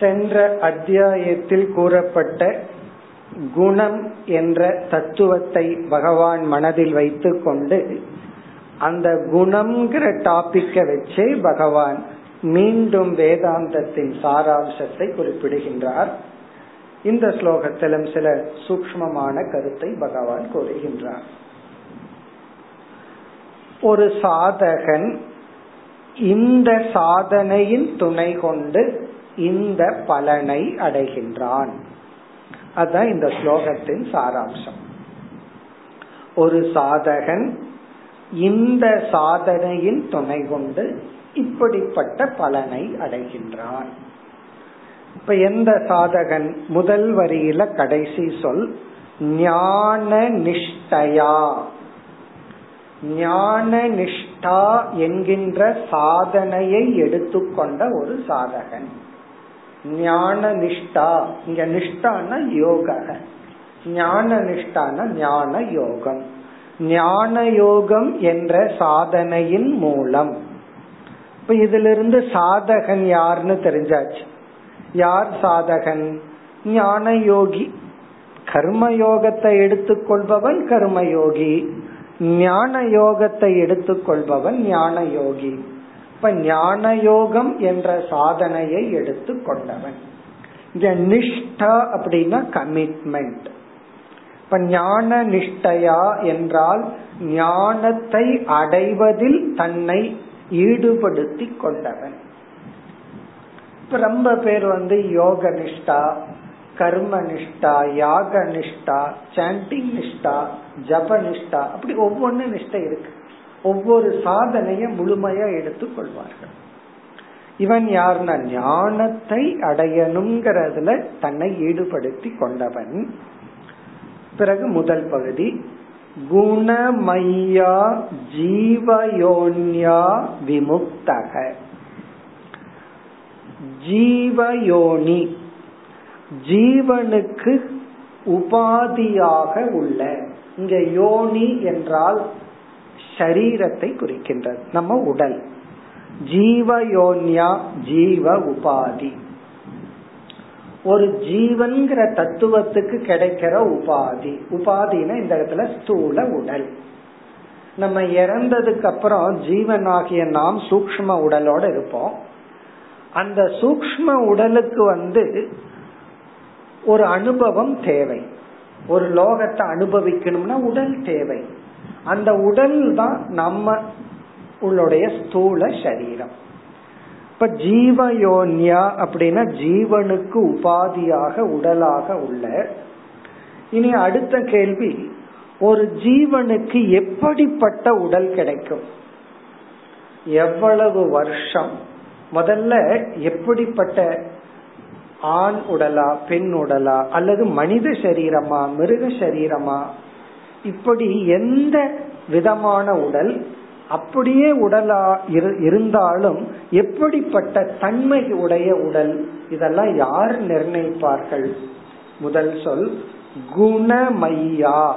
சென்ற அத்தியாயத்தில் கூறப்பட்ட குணம் என்ற தத்துவத்தை பகவான் மனதில் வைத்துக் கொண்டு அந்த குணம்ங்கிற டாபிக்க வச்சே பகவான் மீண்டும் வேதாந்தத்தின் சாராம்சத்தை குறிப்பிடுகின்றார். இந்த ஸ்லோகத்திலும் சில சூக்மமான கருத்தை பகவான் கூறுகின்றார். ஒரு சாதகன் இந்த சாதனையின் துணை கொண்டு இந்த பலனை அடைகின்றான். அதுதான் இந்த ஸ்லோகத்தின் சாராம்சம். ஒரு சாதகன் இந்த சாதனையின் துணை கொண்டு இப்படிப்பட்ட பலனை அடைகின்றான். இப்ப எந்த சாதகன்? முதல் வரியில கடைசி சொல் ஞான நிஷ்டயா. ஞான நிஷ்டா என்கின்ற சாதனையை எடுத்துக்கொண்ட ஒரு சாதகன். ஞான நிஷ்டா இங்க நிஷ்டான யோக ஞான நிஷ்டான ஞான யோகம். ஞான யோகம் என்ற சாதனையின் மூலம். இப்ப இதிலிருந்து சாதகன் யாருன்னு தெரிஞ்சாச்சு. யார் சாதகன்? ஞான யோகி கர்மயோகத்தை எடுத்துக்கொள்பவன் கர்மயோகி. ஞான யோகத்தை எடுத்துக்கொள்பவன் ஞான யோகி இப்ப ஞான யோகம் என்ற சாதனையை எடுத்துக்கொண்டவன். இங்க நிஷ்டா அப்படின்னா கமிட்மெண்ட் இப்ப ஞான நிஷ்டையா என்றால் ஞானத்தை அடைவதில் தன்னை ஈடுபடுத்தி கொண்டவன். இப்ப ரொம்ப பேர் வந்து யோக நிஷ்டா கர்ம நிஷ்டா யாக நிஷ்டா சாண்டிங் நிஷ்டா ஜப நிஷ்டா அப்படி ஒவ்வொன்னு நிஷ்டை இருக்கு. ஒவ்வொரு சாதனைய முழுமையா எடுத்துக் கொள்வார்கள். இவன் யாருன்னா ஞானத்தை அடையணுங்கிறதுல தன்னை ஈடுபடுத்தி கொண்டவன். பிறகு முதல் பகுதி. குணமையா ஜீவயோன்யா விமுக்தக. ஜீவயோனி ஜீவனுக்கு உபாதியாக உள்ள. இங்க யோனி என்றால் சரீரத்தை குறிக்கின்றது. நம்ம உடல். ஜீவயோன்யா ஜீவ உபாதி. ஒரு ஜீவன்கிற தத்துவத்துக்கு கிடைக்கிற உபாதி. உபாதினா இந்த இடத்துல ஸ்தூல உடல். நம்ம இறந்ததுக்கு அப்புறம் ஆகிய நாம் சூக்ம உடலோட இருப்போம். அந்த சூக்ம உடலுக்கு வந்து ஒரு அனுபவம் தேவை. ஒரு லோகத்தை அனுபவிக்கணும்னா உடல் தேவை. அந்த உடல் தான் நம்ம உள்ளுடைய ஸ்தூல சரீரம். இப்ப ஜீவயோன்யா அப்படின்னா ஜீவனுக்கு உபாதியாக உடலாக உள்ள. இனி அடுத்த கேள்வி ஒரு ஜீவனுக்கு எப்படிப்பட்ட உடல் கிடைக்கும்? எவ்வளவு வருஷம்? முதல்ல எப்படிப்பட்ட ஆண் உடலா பெண் உடலா அல்லது மனித சரீரமா மிருக சரீரமா? இப்படி எந்த விதமான உடல் அப்படியே உடலா இருந்தாலும் எப்படிப்பட்ட தன்மை உடைய உடல்? இதெல்லாம் யார் நிர்ணயிப்பார்கள்? முதல் சொல் குணமையா.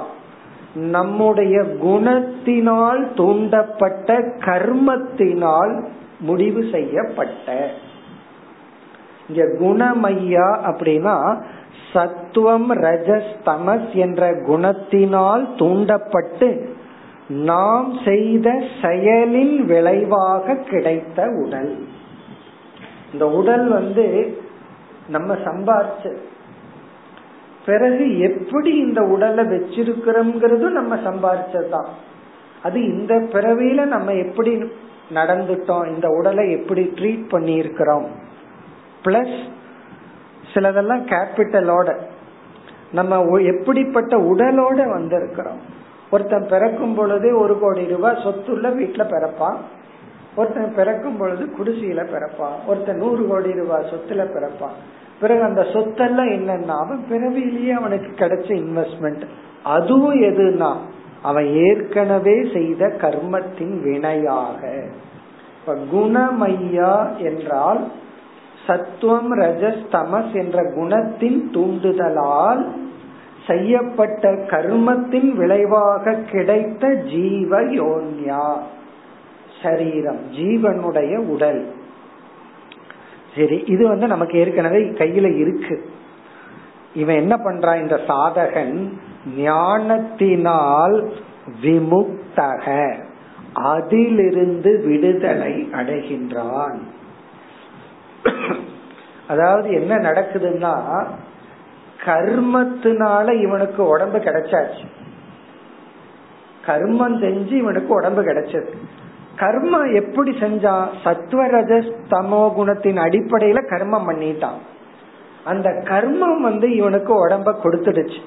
நம்முடைய குணத்தினால் தூண்டப்பட்ட கர்மத்தினால் முடிவு செய்யப்பட்ட. இங்க குணமையா அப்படின்னா சத்துவம் ரஜஸ் தமஸ் என்ற குணத்தினால் தூண்டப்பட்டு நாம் செய்த செயலின் விளைவாக கிடைத்த உடல். இந்த உடல் வந்து நம்ம சம்பாரிச்சு பிறகு எப்படி இந்த உடலை வச்சிருக்கிறோம்ங்கிறதும் நம்ம சம்பாரிச்சதுதான். அது இந்த பிறவியில நம்ம எப்படி நடந்துட்டோம் இந்த உடலை எப்படி ட்ரீட் பண்ணி இருக்கிறோம் பிளஸ் சிலதெல்லாம் கேபிட்டலோட நம்ம எப்படிப்பட்ட உடலோட வந்திருக்கிறோம். ஒருத்தன் பிறக்கும் பொழுது ஒரு கோடி ரூபாய் சொத்துள்ள வீட்டுல பிறப்பான். ஒருத்தன் பிறக்கும் பொழுது குடிசையில பிறப்பான். ஒருத்தன் நூறு கோடி ரூபாய் சொத்துல பிறப்பான். பிறகு அந்த சொத்தெல்லாம் என்னன்னா அவன் பிறவிலேயே அவனுக்கு கிடைச்ச இன்வெஸ்ட்மெண்ட் அதுவும் எதுனா அவன் ஏற்கனவே செய்த கர்மத்தின் வினையாக. இப்ப குணமையா என்றால் சத்துவம் ரஜஸ் தமஸ் என்ற குணத்தின் தூண்டுதலால் செய்யப்பட்ட கர்மத்தின் விளைவாக கிடைத்த ஜீவ யோன்யா சரீரம் ஜீவனுடைய உடல். சரி இது வந்து நமக்கு ஏற்கனவே கையில இருக்கு. இவன் என்ன பண்றான் இந்த சாதகன் ஞானத்தினால் விமுக்தக. அதிலிருந்து விடுதலை அடைகின்றான். அதாவது என்ன நடக்குதுன்னா கர்மத்தினால இவனுக்கு உடம்பு கிடைச்சாச்சு. கர்மம் செஞ்சு இவனுக்கு உடம்பு கிடைச்சது. கர்மம் எப்படி செஞ்சான் சத்வரஜ தமோ குணத்தின் அடிப்படையில கர்மம் பண்ணிட்டான். அந்த கர்மம் வந்து இவனுக்கு உடம்ப கொடுத்துடுச்சு.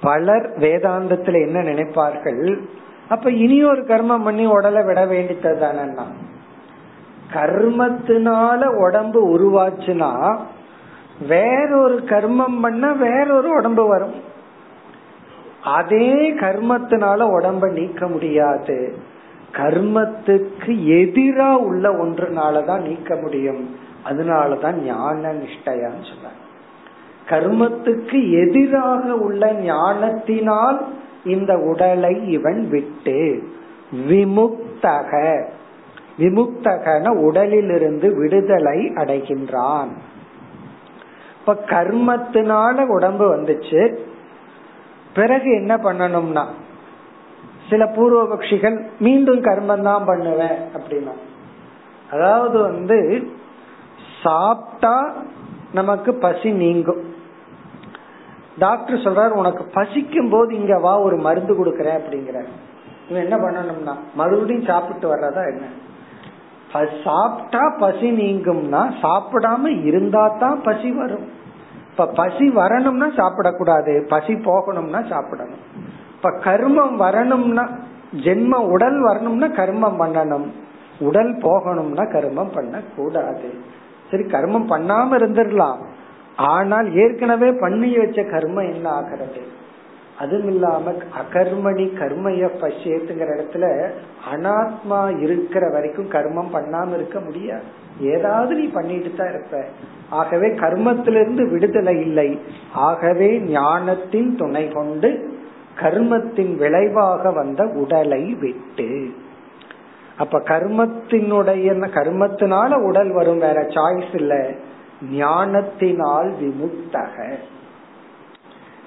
பலர் வேதாந்தத்துல என்ன நினைப்பார்கள்? அப்ப இனி ஒரு கர்மம் பண்ணி உடலை விட வேண்டியது தானே கர்மத்தினால உடம்பு உருவாச்சுன்னா வேறொரு கர்மம் பண்ண வேறொரு உடம்பு வரும். அதே கர்மத்தினால உடம்ப நீக்க முடியாது. கர்மத்துக்கு எதிரா உள்ள ஒன்றுனாலதான் நீக்க முடியும். அதனாலதான் ஞான நிஷ்டையான்னு சொன்ன கர்மத்துக்கு எதிராக உள்ள ஞானத்தினால் இந்த உடலை இவன் விட்டு விமுக்தக. விமுக்தகன உடலிலிருந்து விடுதலை அடைகின்றான். அப்ப கர்மத்தினால உடம்பு வந்துச்சு. பிறகு என்ன பண்ணணும்னா சில பூர்வபக்ஷிகள் மீண்டும் கர்மம் தான் பண்ணுவேன் அப்படின்னா. அதாவது வந்து சாப்பிட்டா நமக்கு பசி நீங்கும். டாக்டர் சொல்றாரு உனக்கு பசிக்கும் போது இங்க வா ஒரு மருந்து கொடுக்கறேன் அப்படிங்கிற இவன் என்ன பண்ணணும்னா மறுபடியும் சாப்பிட்டு வர்றதா என்ன? சாப்பிட்டா பசி நீங்கும்னா சாப்பிடாம இருந்தா தான் பசி வரும். இப்ப பசி வரணும்னா சாப்பிடக்கூடாது. பசி போகணும்னா சாப்பிடணும். இப்ப கர்மம் வரணும்னா ஜென்ம உடல் வரணும்னா கர்மம் பண்ணணும். உடல் போகணும்னா கர்மம் பண்ண கூடாது சரி கர்மம் பண்ணாம இருந்துடலாம் ஆனால் ஏற்கனவே பண்ணி வச்ச கர்மம் என்ன ஆகிறது? அதுவும் இல்லாம அகர்மணி கர்மைய பசியத்துங்கிற இடத்துல அனாத்மா இருக்கிற வரைக்கும் கர்மம் பண்ணாம இருக்க முடியாது. ஏதாவது நீ பண்ணிட்டு தான் இருப்ப. ஆகவே கர்மத்திலிருந்து விடுதலை இல்லை. ஆகவே ஞானத்தின் துணை கொண்டு கர்மத்தின் விளைவாக வந்த உடலை விட்டு. அப்ப கர்மத்தினுடைய கர்மத்தினால உடல் வரும் வேற சாய்ஸ் இல்ல. ஞானத்தினால் விமுக்தக.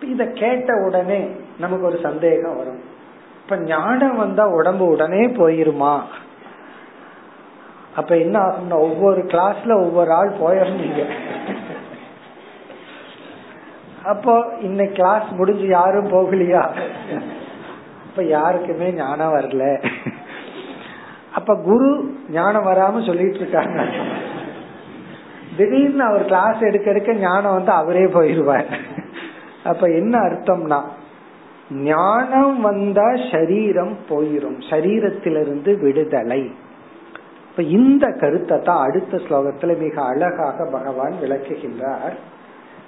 இத கேட்ட உடனே நமக்கு ஒரு சந்தேகம் வரும். இப்ப ஞானம் வந்தா உடம்பு உடனே போயிருமா? அப்ப என்ன ஆகும்னா ஒவ்வொரு கிளாஸ்ல ஒவ்வொரு ஆள் போயிருந்தீங்க அப்போ இன்னைக்கு கிளாஸ் முடிஞ்சு யாரும் போகலையா? அப்ப யாருக்குமே ஞானம் வரல. அப்ப குரு ஞானம் வராம சொல்லிட்டு இருக்காங்க. திடீர்னு அவர் கிளாஸ் எடுக்க எடுக்க ஞானம் வந்து அவரே போயிருவார் அப்ப என்ன அர்த்தம்னா ஞானம் வந்தா சரீரம் போயிரும். சரீரத்திலிருந்து விடுதலை. இப்ப இந்த கருத்தை தான் அடுத்த ஸ்லோகத்துல மிக அழகாக பகவான் விளக்குகின்றார்.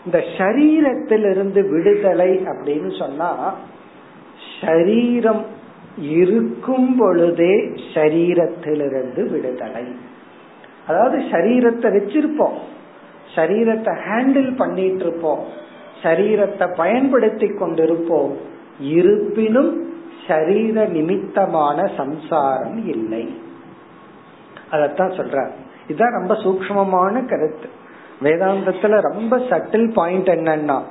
இந்த சரீரத்திலிருந்து விடுதலை அப்படின்னு சொன்னா சரீரம் இருக்கும் பொழுதே சரீரத்திலிருந்து விடுதலை. அதாவது சரீரத்தை வச்சிருப்போம். சரீரத்தை ஹேண்டில் பண்ணிட்டு இருப்போம் சரீரத்தை பயன்படுத்தி கொண்டிருப்போம். இருப்பினும் சரீர நிமித்தமான சம்சாரம் இல்லை. அதத்தான் சொல்ற இதுதான் ரொம்ப சூக்மமான கருத்து. வேதாந்தத்துல ரொம்ப சட்டில் பாயிண்ட் என்னன்னா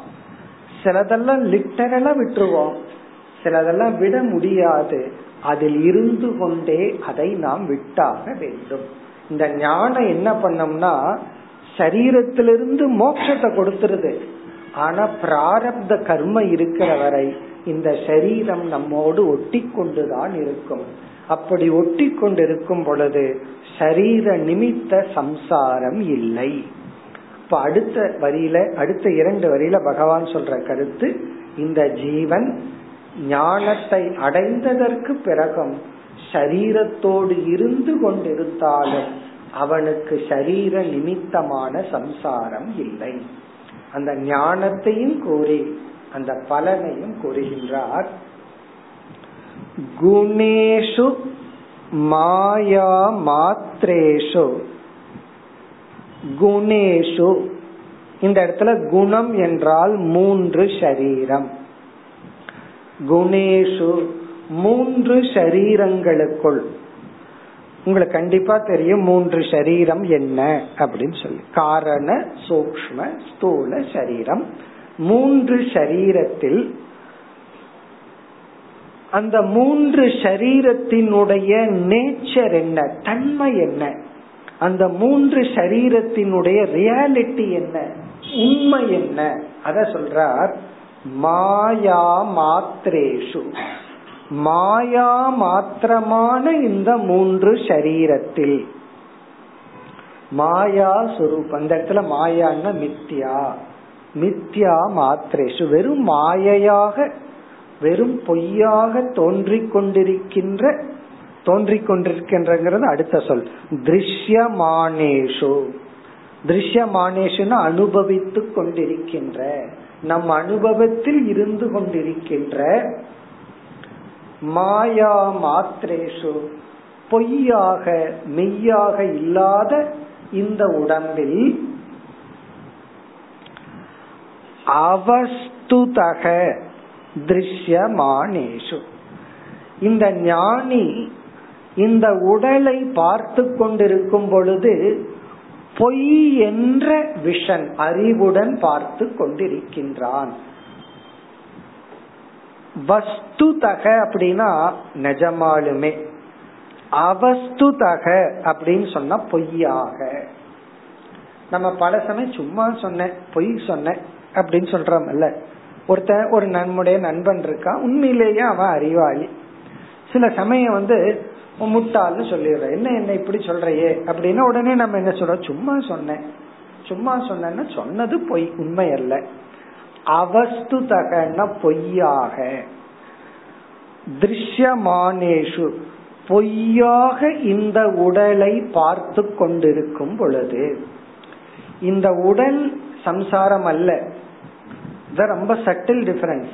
சிலதெல்லாம் லிட்டரலா விட்டுருவோம். சிலதெல்லாம் விட முடியாது. அதில் இருந்து கொண்டே அதை நாம் விட்டாக வேண்டும். இந்த ஞானம் என்ன பண்ணோம்னா சரீரத்திலிருந்து மோட்சத்தை கொடுத்துருது. ஆனா பிராரப்த கர்ம இருக்கிற வரை இந்த சரீரம் நம்மோடு ஒட்டி கொண்டுதான் இருக்கும். அப்படி ஒட்டி கொண்டிருக்கும் பொழுது சரீர நிமித்த சம்சாரம் இல்லை. இப்ப அடுத்த வரியில அடுத்த இரண்டு வரியில பகவான் சொல்ற கருத்து இந்த ஜீவன் ஞானத்தை அடைந்ததற்கு பிறகும் சரீரத்தோடு இருந்து கொண்டிருந்தாலும் அவனுக்கு சரீர நிமித்தமான சம்சாரம் இல்லை. அந்த ஞானத்தையும் கூறி அந்த பலனையும் கூறுகின்றார். குணேஷு மாயா மாத்ரேஷு. குணேஷு. இந்த இடத்துல குணம் என்றால் மூன்று சரீரம். குணேஷு மூன்று சரீரங்களுக்குள். உங்களுக்கு கண்டிப்பா தெரியும் மூன்று சரீரம் என்ன அப்படின்னு சொல்லி. காரண சூக்ம ஸ்தூல சரீரம். மூன்று சரீரத்தில் அந்த மூன்று சரீரத்தினுடைய நேச்சர் என்ன? தன்மை என்ன? அந்த மூன்று சரீரத்தினுடைய ரியாலிட்டி என்ன? உண்மை என்ன? அத சொல்றார் மாயா மாத்திரேஷு. மாயா மாத்திரமான இந்த மூன்று சரீரத்தில். மாயா சுரூப் அந்த இடத்துல மாயான்னா மித்யா. மித்யா மாத்திரேஷு. வெறும் மாயையாக வெறும் பொய்யாக தோன்றிக் கொண்டிருக்கின்ற தோன்றிக் கொண்டிருக்கின்றது அடுத்த சொல். திருஷ்யமானேஷு. திருஷ்யமானேஷுன்னு அனுபவித்து கொண்டிருக்கின்ற நம் அனுபவத்தில் இருந்து கொண்டிருக்கின்ற மாயா மாத்ரேஷு பொய்யாக மெய்யாக இல்லாத இந்த உடம்பில் அவஸ்துதக திருஷ்யமானேஷு. இந்த ஞானி இந்த உடலை பார்த்து கொண்டிருக்கும் பொழுது பொய் என்ற விஷன் அறிவுடன் பார்த்து கொண்டிருக்கின்றான். வஸ்து தக அப்படின்னா நிஜமாலுமே. அவஸ்து தக அப்படின்னு சொன்னா பொய்யாக. நம்ம பல சமயம் சும்மா சொன்னேன் பொய் சொன்னேன் அப்படின்னு சொல்றோம்ல ஒருத்தன் ஒரு நம்முடைய நண்பன் இருக்கான் உண்மையிலேயே அவன் அறிவாளி. சில சமயம் வந்து முட்டாள்னு சொல்லிடுற. என்ன என்ன இப்படி சொல்றையே அப்படின்னா உடனே நம்ம என்ன சொல்றோம்? சும்மா சொன்னேன். சும்மா சொன்னேன்னா சொன்னது பொய் உண்மை அல்ல. அவஸ்து தகன பொய்யாக. திருஷ்யமானேஷு. பொய்யாக இந்த உடலை பார்த்து கொண்டிருக்கும் பொழுது இந்த உடல் சம்சாரம் அல்ல. ரொம்ப சட்டில் டிஃபரன்ஸ்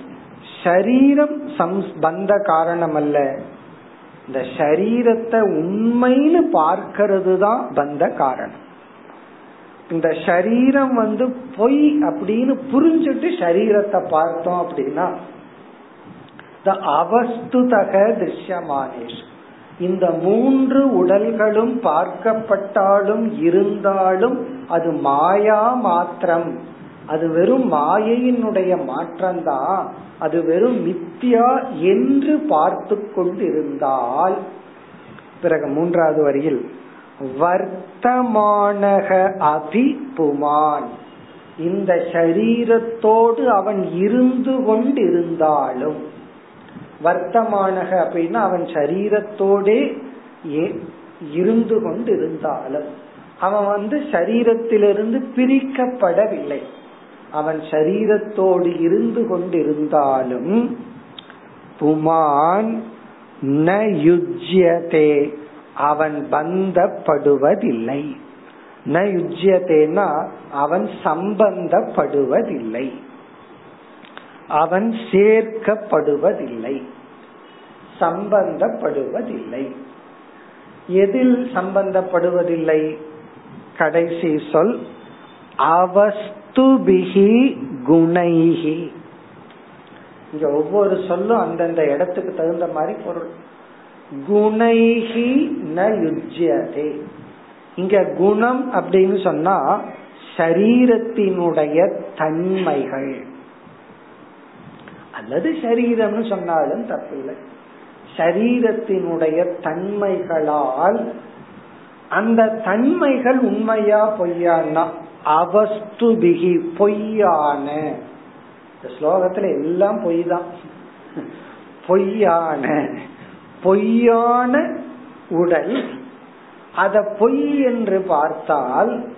ஷரீரம் சம்பந்த காரணம் அல்ல இந்த ஷரீரத்தை உண்மைன்னு பார்க்கிறது தான் பந்த காரணம். இந்த ஷரீரம் வந்து பொய் அப்படின்னு புரிஞ்சுட்டு ஷரீரத்தை பார்த்தோம் அப்படின்னா அவஸ்துதக திருஷ்யமானேஷ். இந்த மூன்று உடல்களும் பார்க்கப்பட்டாலும் இருந்தாலும் அது மாயா மாத்திரம். அது வெறும் மாயையினுடைய மாற்றம்தான். அது வெறும் மித்தியா என்று பார்த்து கொண்டிருந்தால் பிறகு மூன்றாவது வரியில் வர்த்தமானக அபி புமான். இந்த சரீரத்தோடு அவன் இருந்து கொண்டிருந்தாலும் வர்த்தமானக அப்படின்னா அவன் சரீரத்தோடே இருந்து கொண்டிருந்தாலும் அவன் வந்து சரீரத்திலிருந்து பிரிக்கப்படவில்லை. அவன் சரீரத்தோடு இருந்து கொண்டிருந்தாலும் புமான் ந யுஜ்யதே அவன் பந்தப்படுவதில்லை. ந யுஜ்யதேனா அவன் சம்பந்தப்படுவதில்லை. அவன் சேர்க்கப்படுவதில்லை. சம்பந்தப்படுவதில்லை. எதில் சம்பந்தப்படுவதில்லை? கடைசி சொல் அவஸ்துபிகி குணைகி இங்க ஒவ்வொரு சொல்லும் அந்தந்த இடத்துக்கு தகுந்த மாதிரி பொருள். குணைகி ந யுஜ்யதே. இங்க குணம் அப்படின்னு சொன்னா சரீரத்தினுடைய தன்மைகள். அல்லது சரீரம்னு சொன்னாலும் தப்பில்லை. சரீரத்தினுடைய தன்மைகளால் அந்த தன்மைகள் உண்மையா பொய்யான்னா அவஸ்துபிகி பொய்யான. இந்த ஸ்லோகத்துல எல்லாம் பொய் தான் பொய்யான. பொய்யான உடல். அத பொய் என்று பார்த்தால்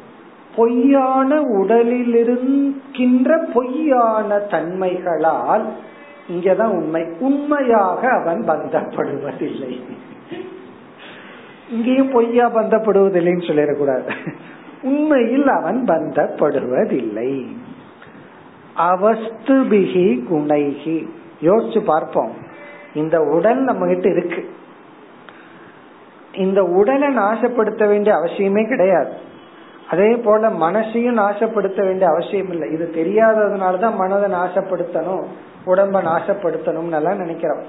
பொய்யான உடலில் இருக்கின்ற பொய்யான தன்மைகளால் இங்கதான் உண்மை. உண்மையாக அவன் பந்தப்படுவதில்லை. இங்கேயும் பொய்யா பந்தப்படுவதில்லைன்னு சொல்லிடக்கூடாது. உண்மையில் அவன் பந்தப்படுவதில்லை. அவஸ்துபிகி குணைகி யோசிச்சு பார்ப்போம். இந்த உடல் நம்ம கிட்ட இருக்கு. இந்த உடலை நாசப்படுத்த வேண்டிய அவசியமே கிடையாது. அதே போல மனசையும் நாசப்படுத்த வேண்டிய அவசியம் இல்லை. இது தெரியாததுனாலதான் மனதை நாசப்படுத்தணும் உடம்ப நாசப்படுத்தணும்னு எல்லாம் நினைக்கிறோம்.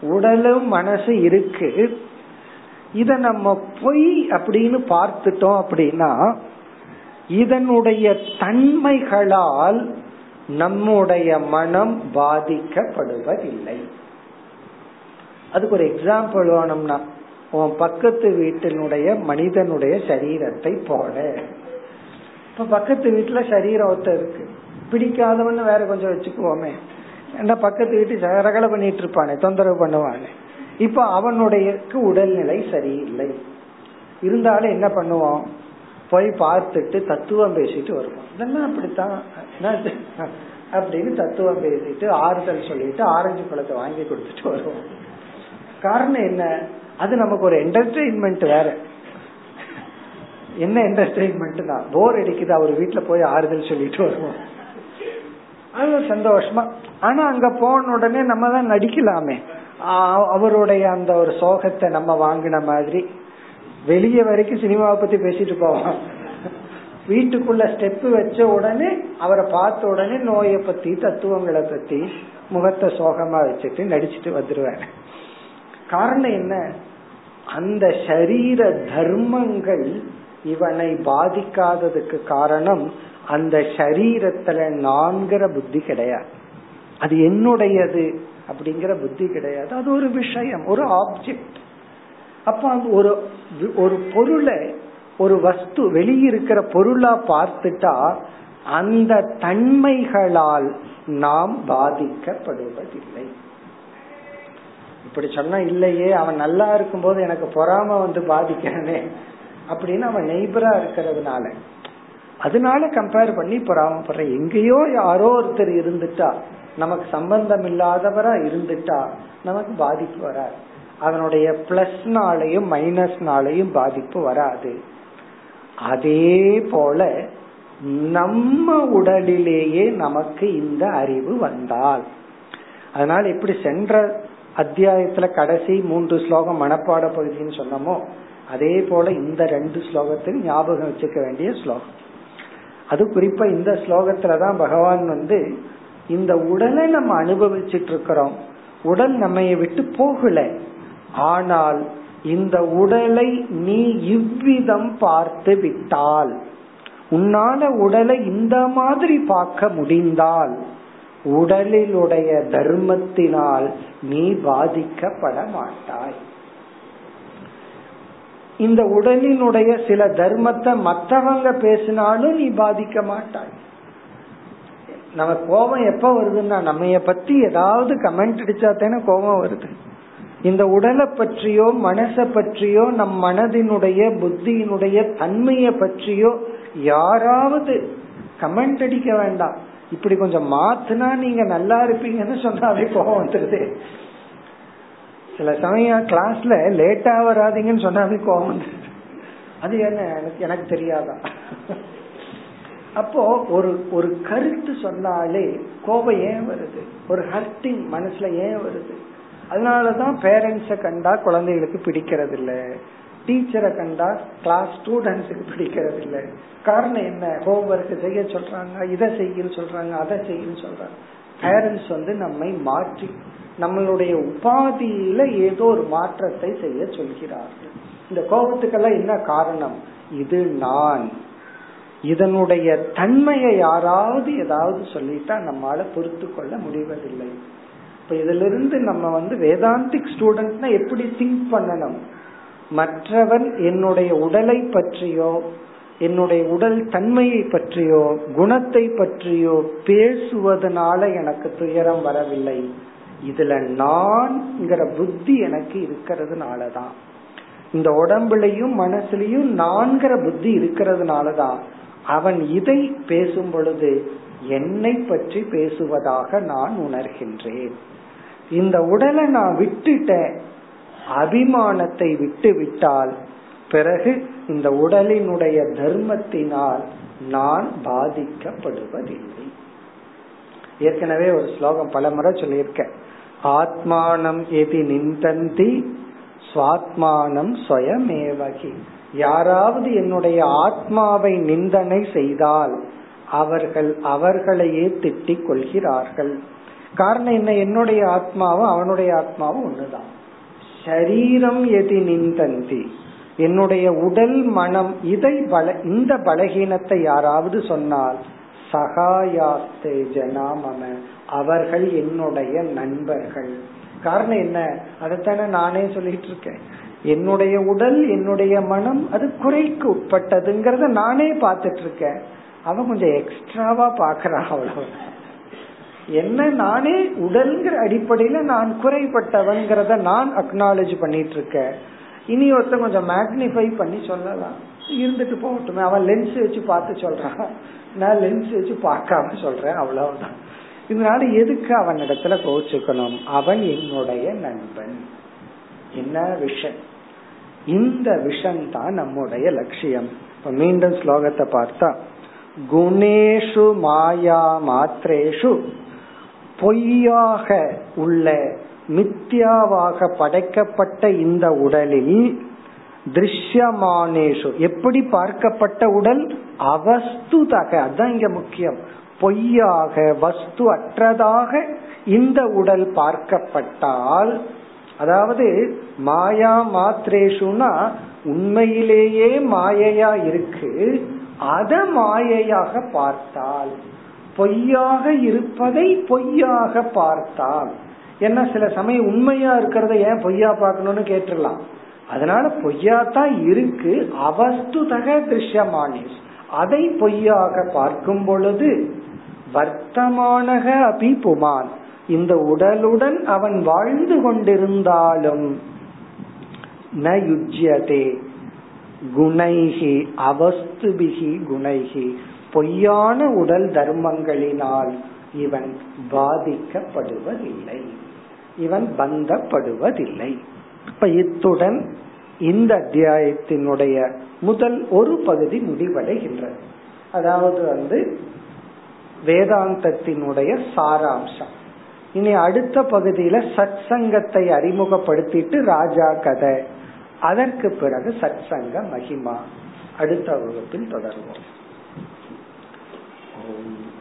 உடலும் மனசு இருக்கு. இத நம்ம பொய் அப்படின்னு பார்த்துட்டோம் அப்படின்னா இதனுடைய தன்மைகளால் நம்முடைய மனம் பாதிக்கப்படுவதில்லை. அதுக்கு ஒரு எக்ஸாம்பிள் வேணும்னா உன் பக்கத்து வீட்டினுடைய மனிதனுடைய சரீரத்தை போல இப்ப பக்கத்து வீட்டுல சரீரம் ஒத்த இருக்கு. பிடிக்காதவன்னு வேற கொஞ்சம் வச்சுக்குவோமே. என்ன பக்கத்து வீட்டு ரகலை பண்ணிட்டு இருப்பானே தொந்தரவு பண்ணுவானே. இப்ப அவனுடைய உடல்நிலை சரியில்லை. இருந்தாலும் என்ன பண்ணுவோம்? போய் பார்த்துட்டு தத்துவம் பேசிட்டு வருவோம். இதெல்லாம் அப்படித்தான். அப்படின்னு தத்துவம் பேசிட்டு ஆறுதல் சொல்லிட்டு ஆரஞ்சு பழத்தை வாங்கி கொடுத்துட்டு வருவோம். காரணம் என்ன? அது நமக்கு ஒரு என்டர்டெயின்மெண்ட் வேற. என்ன என்டர்டெயின்மெண்ட் தான் போர் அடிக்குது அவர் வீட்டுல போய் ஆறுதல் சொல்லிட்டு வருவோம். அது சந்தோஷமா. ஆனா அங்க போன உடனே நம்ம தான் நடிக்கலாமே. அவருடைய அந்த ஒரு சோகத்தை நம்ம வாங்கின மாதிரி வெளியே வரைக்கும் சினிமாவை பத்தி பேசிட்டு போவோம். வீட்டுக்குள்ள ஸ்டெப் வச்ச உடனே அவரை பார்த்த உடனே நோயை பத்தி தத்துவங்களை பத்தி முகத்தை சோகமா வச்சுட்டு நடிச்சுட்டு வந்துருவாரு காரணம் என்ன? அந்த சரீர தர்மங்கள் இவனை பாதிக்காததுக்கு காரணம் அந்த சரீரத்துல நான்கிற புத்தி கிடையாது. அது என்னுடையது? அப்படிங்கிற புத்தி கிடையாது. அது ஒரு விஷயம் ஒரு ஆப்ஜெக்ட் அப்ப ஒரு ஒரு பொருளை ஒரு வஸ்து வெளியிருக்கிற பொருளா பார்த்துட்டா அந்த தன்மைகளால் நாம் பாதிக்கப்படுவதில்லை. இப்படி சொன்னா இல்லையே அவன் நல்லா இருக்கும் போது எனக்கு பொறாம வந்து பாதிக்கிறனே அப்படின்னு அவன் நெய்பரா இருக்கிறதுனால. அதனால கம்பேர் பண்ணி பொறாமப்படுற எங்கேயோ யாரோ ஒருத்தர் இருந்துட்டா நமக்கு சம்பந்தம் இல்லாதவரா இருந்துட்டா நமக்கு பாதிப்பு வராது. அதனுடைய பிளஸ்னாலையும் மைனஸ்னாலையும் பாதிப்பு வராது. அதே போல நம்ம உடலிலேயே நமக்கு இந்த அறிவு வந்தால். அதனால இப்படி சென்ற அத்தியாயத்துல கடைசி மூன்று ஸ்லோகம் மனப்பாட பகுதின்னு சொன்னோமோ அதே போல இந்த ரெண்டு ஸ்லோகத்தையும் ஞாபகம் வச்சுக்க வேண்டிய ஸ்லோகம். அது குறிப்பா இந்த ஸ்லோகத்துலதான் பகவான் வந்து இந்த உடலை நம்ம அனுபவிச்சுட்டு இருக்கிறோம் உடல் நம்ம விட்டு போகல. ஆனால் இந்த உடலை நீ இவ்விதம் பார்த்து விட்டால் உன்னால உடலை இந்த மாதிரி பார்க்க முடிந்தால் உடலிலுடைய தர்மத்தினால் நீ பாதிக்கப்பட மாட்டாய். இந்த உடலினுடைய சில தர்மத்தை மற்றவங்க பேசினாலும் நீ பாதிக்க மாட்டாய். நம்ம கோபம் எப்ப வருதுன்னா நம்ம பத்தி ஏதாவது கமெண்ட் அடிச்சா தானே கோபம் வருது. இந்த உடலை பற்றியோ மனசை பற்றியோ நம் மனதினுடைய புத்தியினுடைய தன்மையை பற்றியோ யாராவது கமெண்ட் அடிக்க வேண்டாம். இப்படி கொஞ்சம் மாத்துனா நீங்க நல்லா இருப்பீங்கன்னு சொன்னாவே கோபம் வந்துருது. சில சமயம் கிளாஸ்ல லேட்டா வராதிங்கன்னு சொன்னாவே கோபம் வந்துருது. அது என்ன? எனக்கு எனக்கு தெரியாதா? அப்போ ஒரு ஒரு கருத்து சொன்னாலே கோபம் ஏன் வருது? ஒரு ஹர்ட்டிங் மனசுல ஏன் வருது? அதனாலதான் பேரண்ட்ஸ கண்டா குழந்தைகளுக்கு பிடிக்கிறது இல்ல டீச்சரை கண்டா கிளாஸ் ஸ்டூடெண்ட்ஸுக்கு பிடிக்கிறது இல்ல காரணம் என்ன? ஹோம்ஒர்க் செய்ய சொல்றாங்க இதை செய்யன்னு சொல்றாங்க அதை செய்யன்னு சொல்றாங்க. பேரண்ட்ஸ் வந்து நம்மை மாற்றி நம்மளுடைய உபாதியில ஏதோ ஒரு மாற்றத்தை செய்ய சொல்கிறார்கள். இந்த கோபத்துக்கெல்லாம் என்ன காரணம்? இது நான். இதனுடைய தன்மையை யாராவது ஏதாவது சொல்லிட்டா நம்மால பொறுத்து கொள்ள முடிவதில்லை. இப்ப இதுல இருந்து நம்ம வந்து வேதாந்திக் ஸ்டூடெண்ட்னா எப்படி திங்க் பண்ணணும்? மற்றவன் என்னுடைய உடலை பற்றியோ என்னுடைய உடல் தன்மையை பற்றியோ குணத்தை பற்றியோ பேசுவதனால எனக்கு துயரம் வரவில்லை. இதுல நான்ங்கிற புத்தி எனக்கு இருக்கிறதுனாலதான். இந்த உடம்புலையும் மனசுலயும் நான்கிற புத்தி இருக்கிறதுனாலதான். அவன் இதை பேசும் பொழுது என்னை பற்றி பேசுவதாக நான் உணர்கின்றேன். இந்த உடலை நான் விட்டுட்டேன் அபிமானத்தை விட்டு விட்டால் பிறகு இந்த உடலினுடைய தர்மத்தினால் நான் பாதிக்கப்படுவதில்லை. ஏற்கனவே ஒரு ஸ்லோகம் பல முறை சொல்லியிருக்கேன் ஆத்மானம் எதி நிந்தந்தி சுவாத்மானம் சுயமேவகி யாராவது என்னுடைய ஆத்மாவை நிந்தனை செய்தால் அவர்கள் அவர்களையே திட்டிக் கொள்கிறார்கள். காரணம் என்ன? என்னுடைய ஆத்மாவும் அவனுடைய ஆத்மாவும் ஒண்ணுதான். சரீரம் எதி நிந்தந்தி. என்னுடைய உடல் மனம் இதை பல இந்த பலகீனத்தை யாராவது சொன்னால் சகாயாஸ்தே ஜனாமம அவர்கள் என்னுடைய நண்பர்கள். காரணம் என்ன? அதைத்தானே நானே சொல்லிட்டு இருக்கேன். என்னுடைய உடல் என்னுடைய மனம் அது குறைக்கு உட்பட்டதுங்கிறத நானே பார்த்துட்டு இருக்கேன் அவன் கொஞ்சம் எக்ஸ்ட்ராவா பாக்குறான் அவ்வளவு. என்ன நானே உடல்ங்கிற அடிப்படையில நான் குறைப்பட்டவங்கிறத நான் அக்னாலேஜ் பண்ணிட்டு இருக்கேன் இனி ஒருத்தன் கொஞ்சம் மேக்னிஃபை பண்ணி சொல்லலாம். இருந்துட்டு போகட்டுமே. அவன் லென்ஸ் வச்சு பார்த்து சொல்றான். நான் லென்ஸ் வச்சு பார்க்காம சொல்றேன். அவ்வளவுதான். இதனால எதுக்கு அவன் இடத்துல கோச்சுக்கணும்? அவன் என்னுடைய நண்பன். என்ன விஷன்? இந்த விஷன் தான் நம்முடைய லட்சியம். இப்ப மீண்டும் ஸ்லோகத்தை பார்த்தா குணேஷு மாயா மாத்திரேஷு பொய்யாக உள்ள மித்யாவாக படைக்கப்பட்ட இந்த உடலில் திருஷ்யமானேஷு. எப்படி பார்க்கப்பட்ட உடல்? அவஸ்துதக. அதான் இங்க முக்கியம். பொய்யாக வஸ்து அற்றதாக இந்த உடல் பார்க்கப்பட்டால் அதாவது மாயா மாத்திரேஷுனா உண்மையிலேயே மாயையா இருக்கு. அத மாயையாக பார்த்தால் பொய்யாக இருப்பதை பொய்யாக பார்த்தால். ஏன்னா சில சமயம் உண்மையா இருக்கிறத ஏன் பொய்யா பார்க்கணும்னு கேட்டுடலாம். அதனால பொய்யா தான் இருக்கு. அவஸ்துதக திருஷ்யமானேஷ். அதை பொய்யாக பார்க்கும் பொழுது வர்த்தமானக அபி புமான் இந்த உடலுடன் அவன் வாழ்ந்து கொண்டிருந்தாலும் ந யுஜ்யதே குணைகி அவஸ்துபிகி குணைகி பொய்யான உடல் தர்மங்களினால் இவன் பாதிக்கப்படுவதில்லை. இவன் பந்தப்படுவதில்லை. இப்ப இத்துடன் இந்த அத்தியாயத்தினுடைய முதல் ஒரு பகுதி முடிவடைகின்றது. அதாவது வந்து வேதாந்தத்தினுடைய சாராம்சம். இனி அடுத்த பகுதியில சத் சங்கத்தை அறிமுகப்படுத்திட்டு ராஜா கதை. அதற்கு பிறகு சத் சங்க மகிமா. அடுத்த வகுப்பில் தொடர்வோம். ஓம்.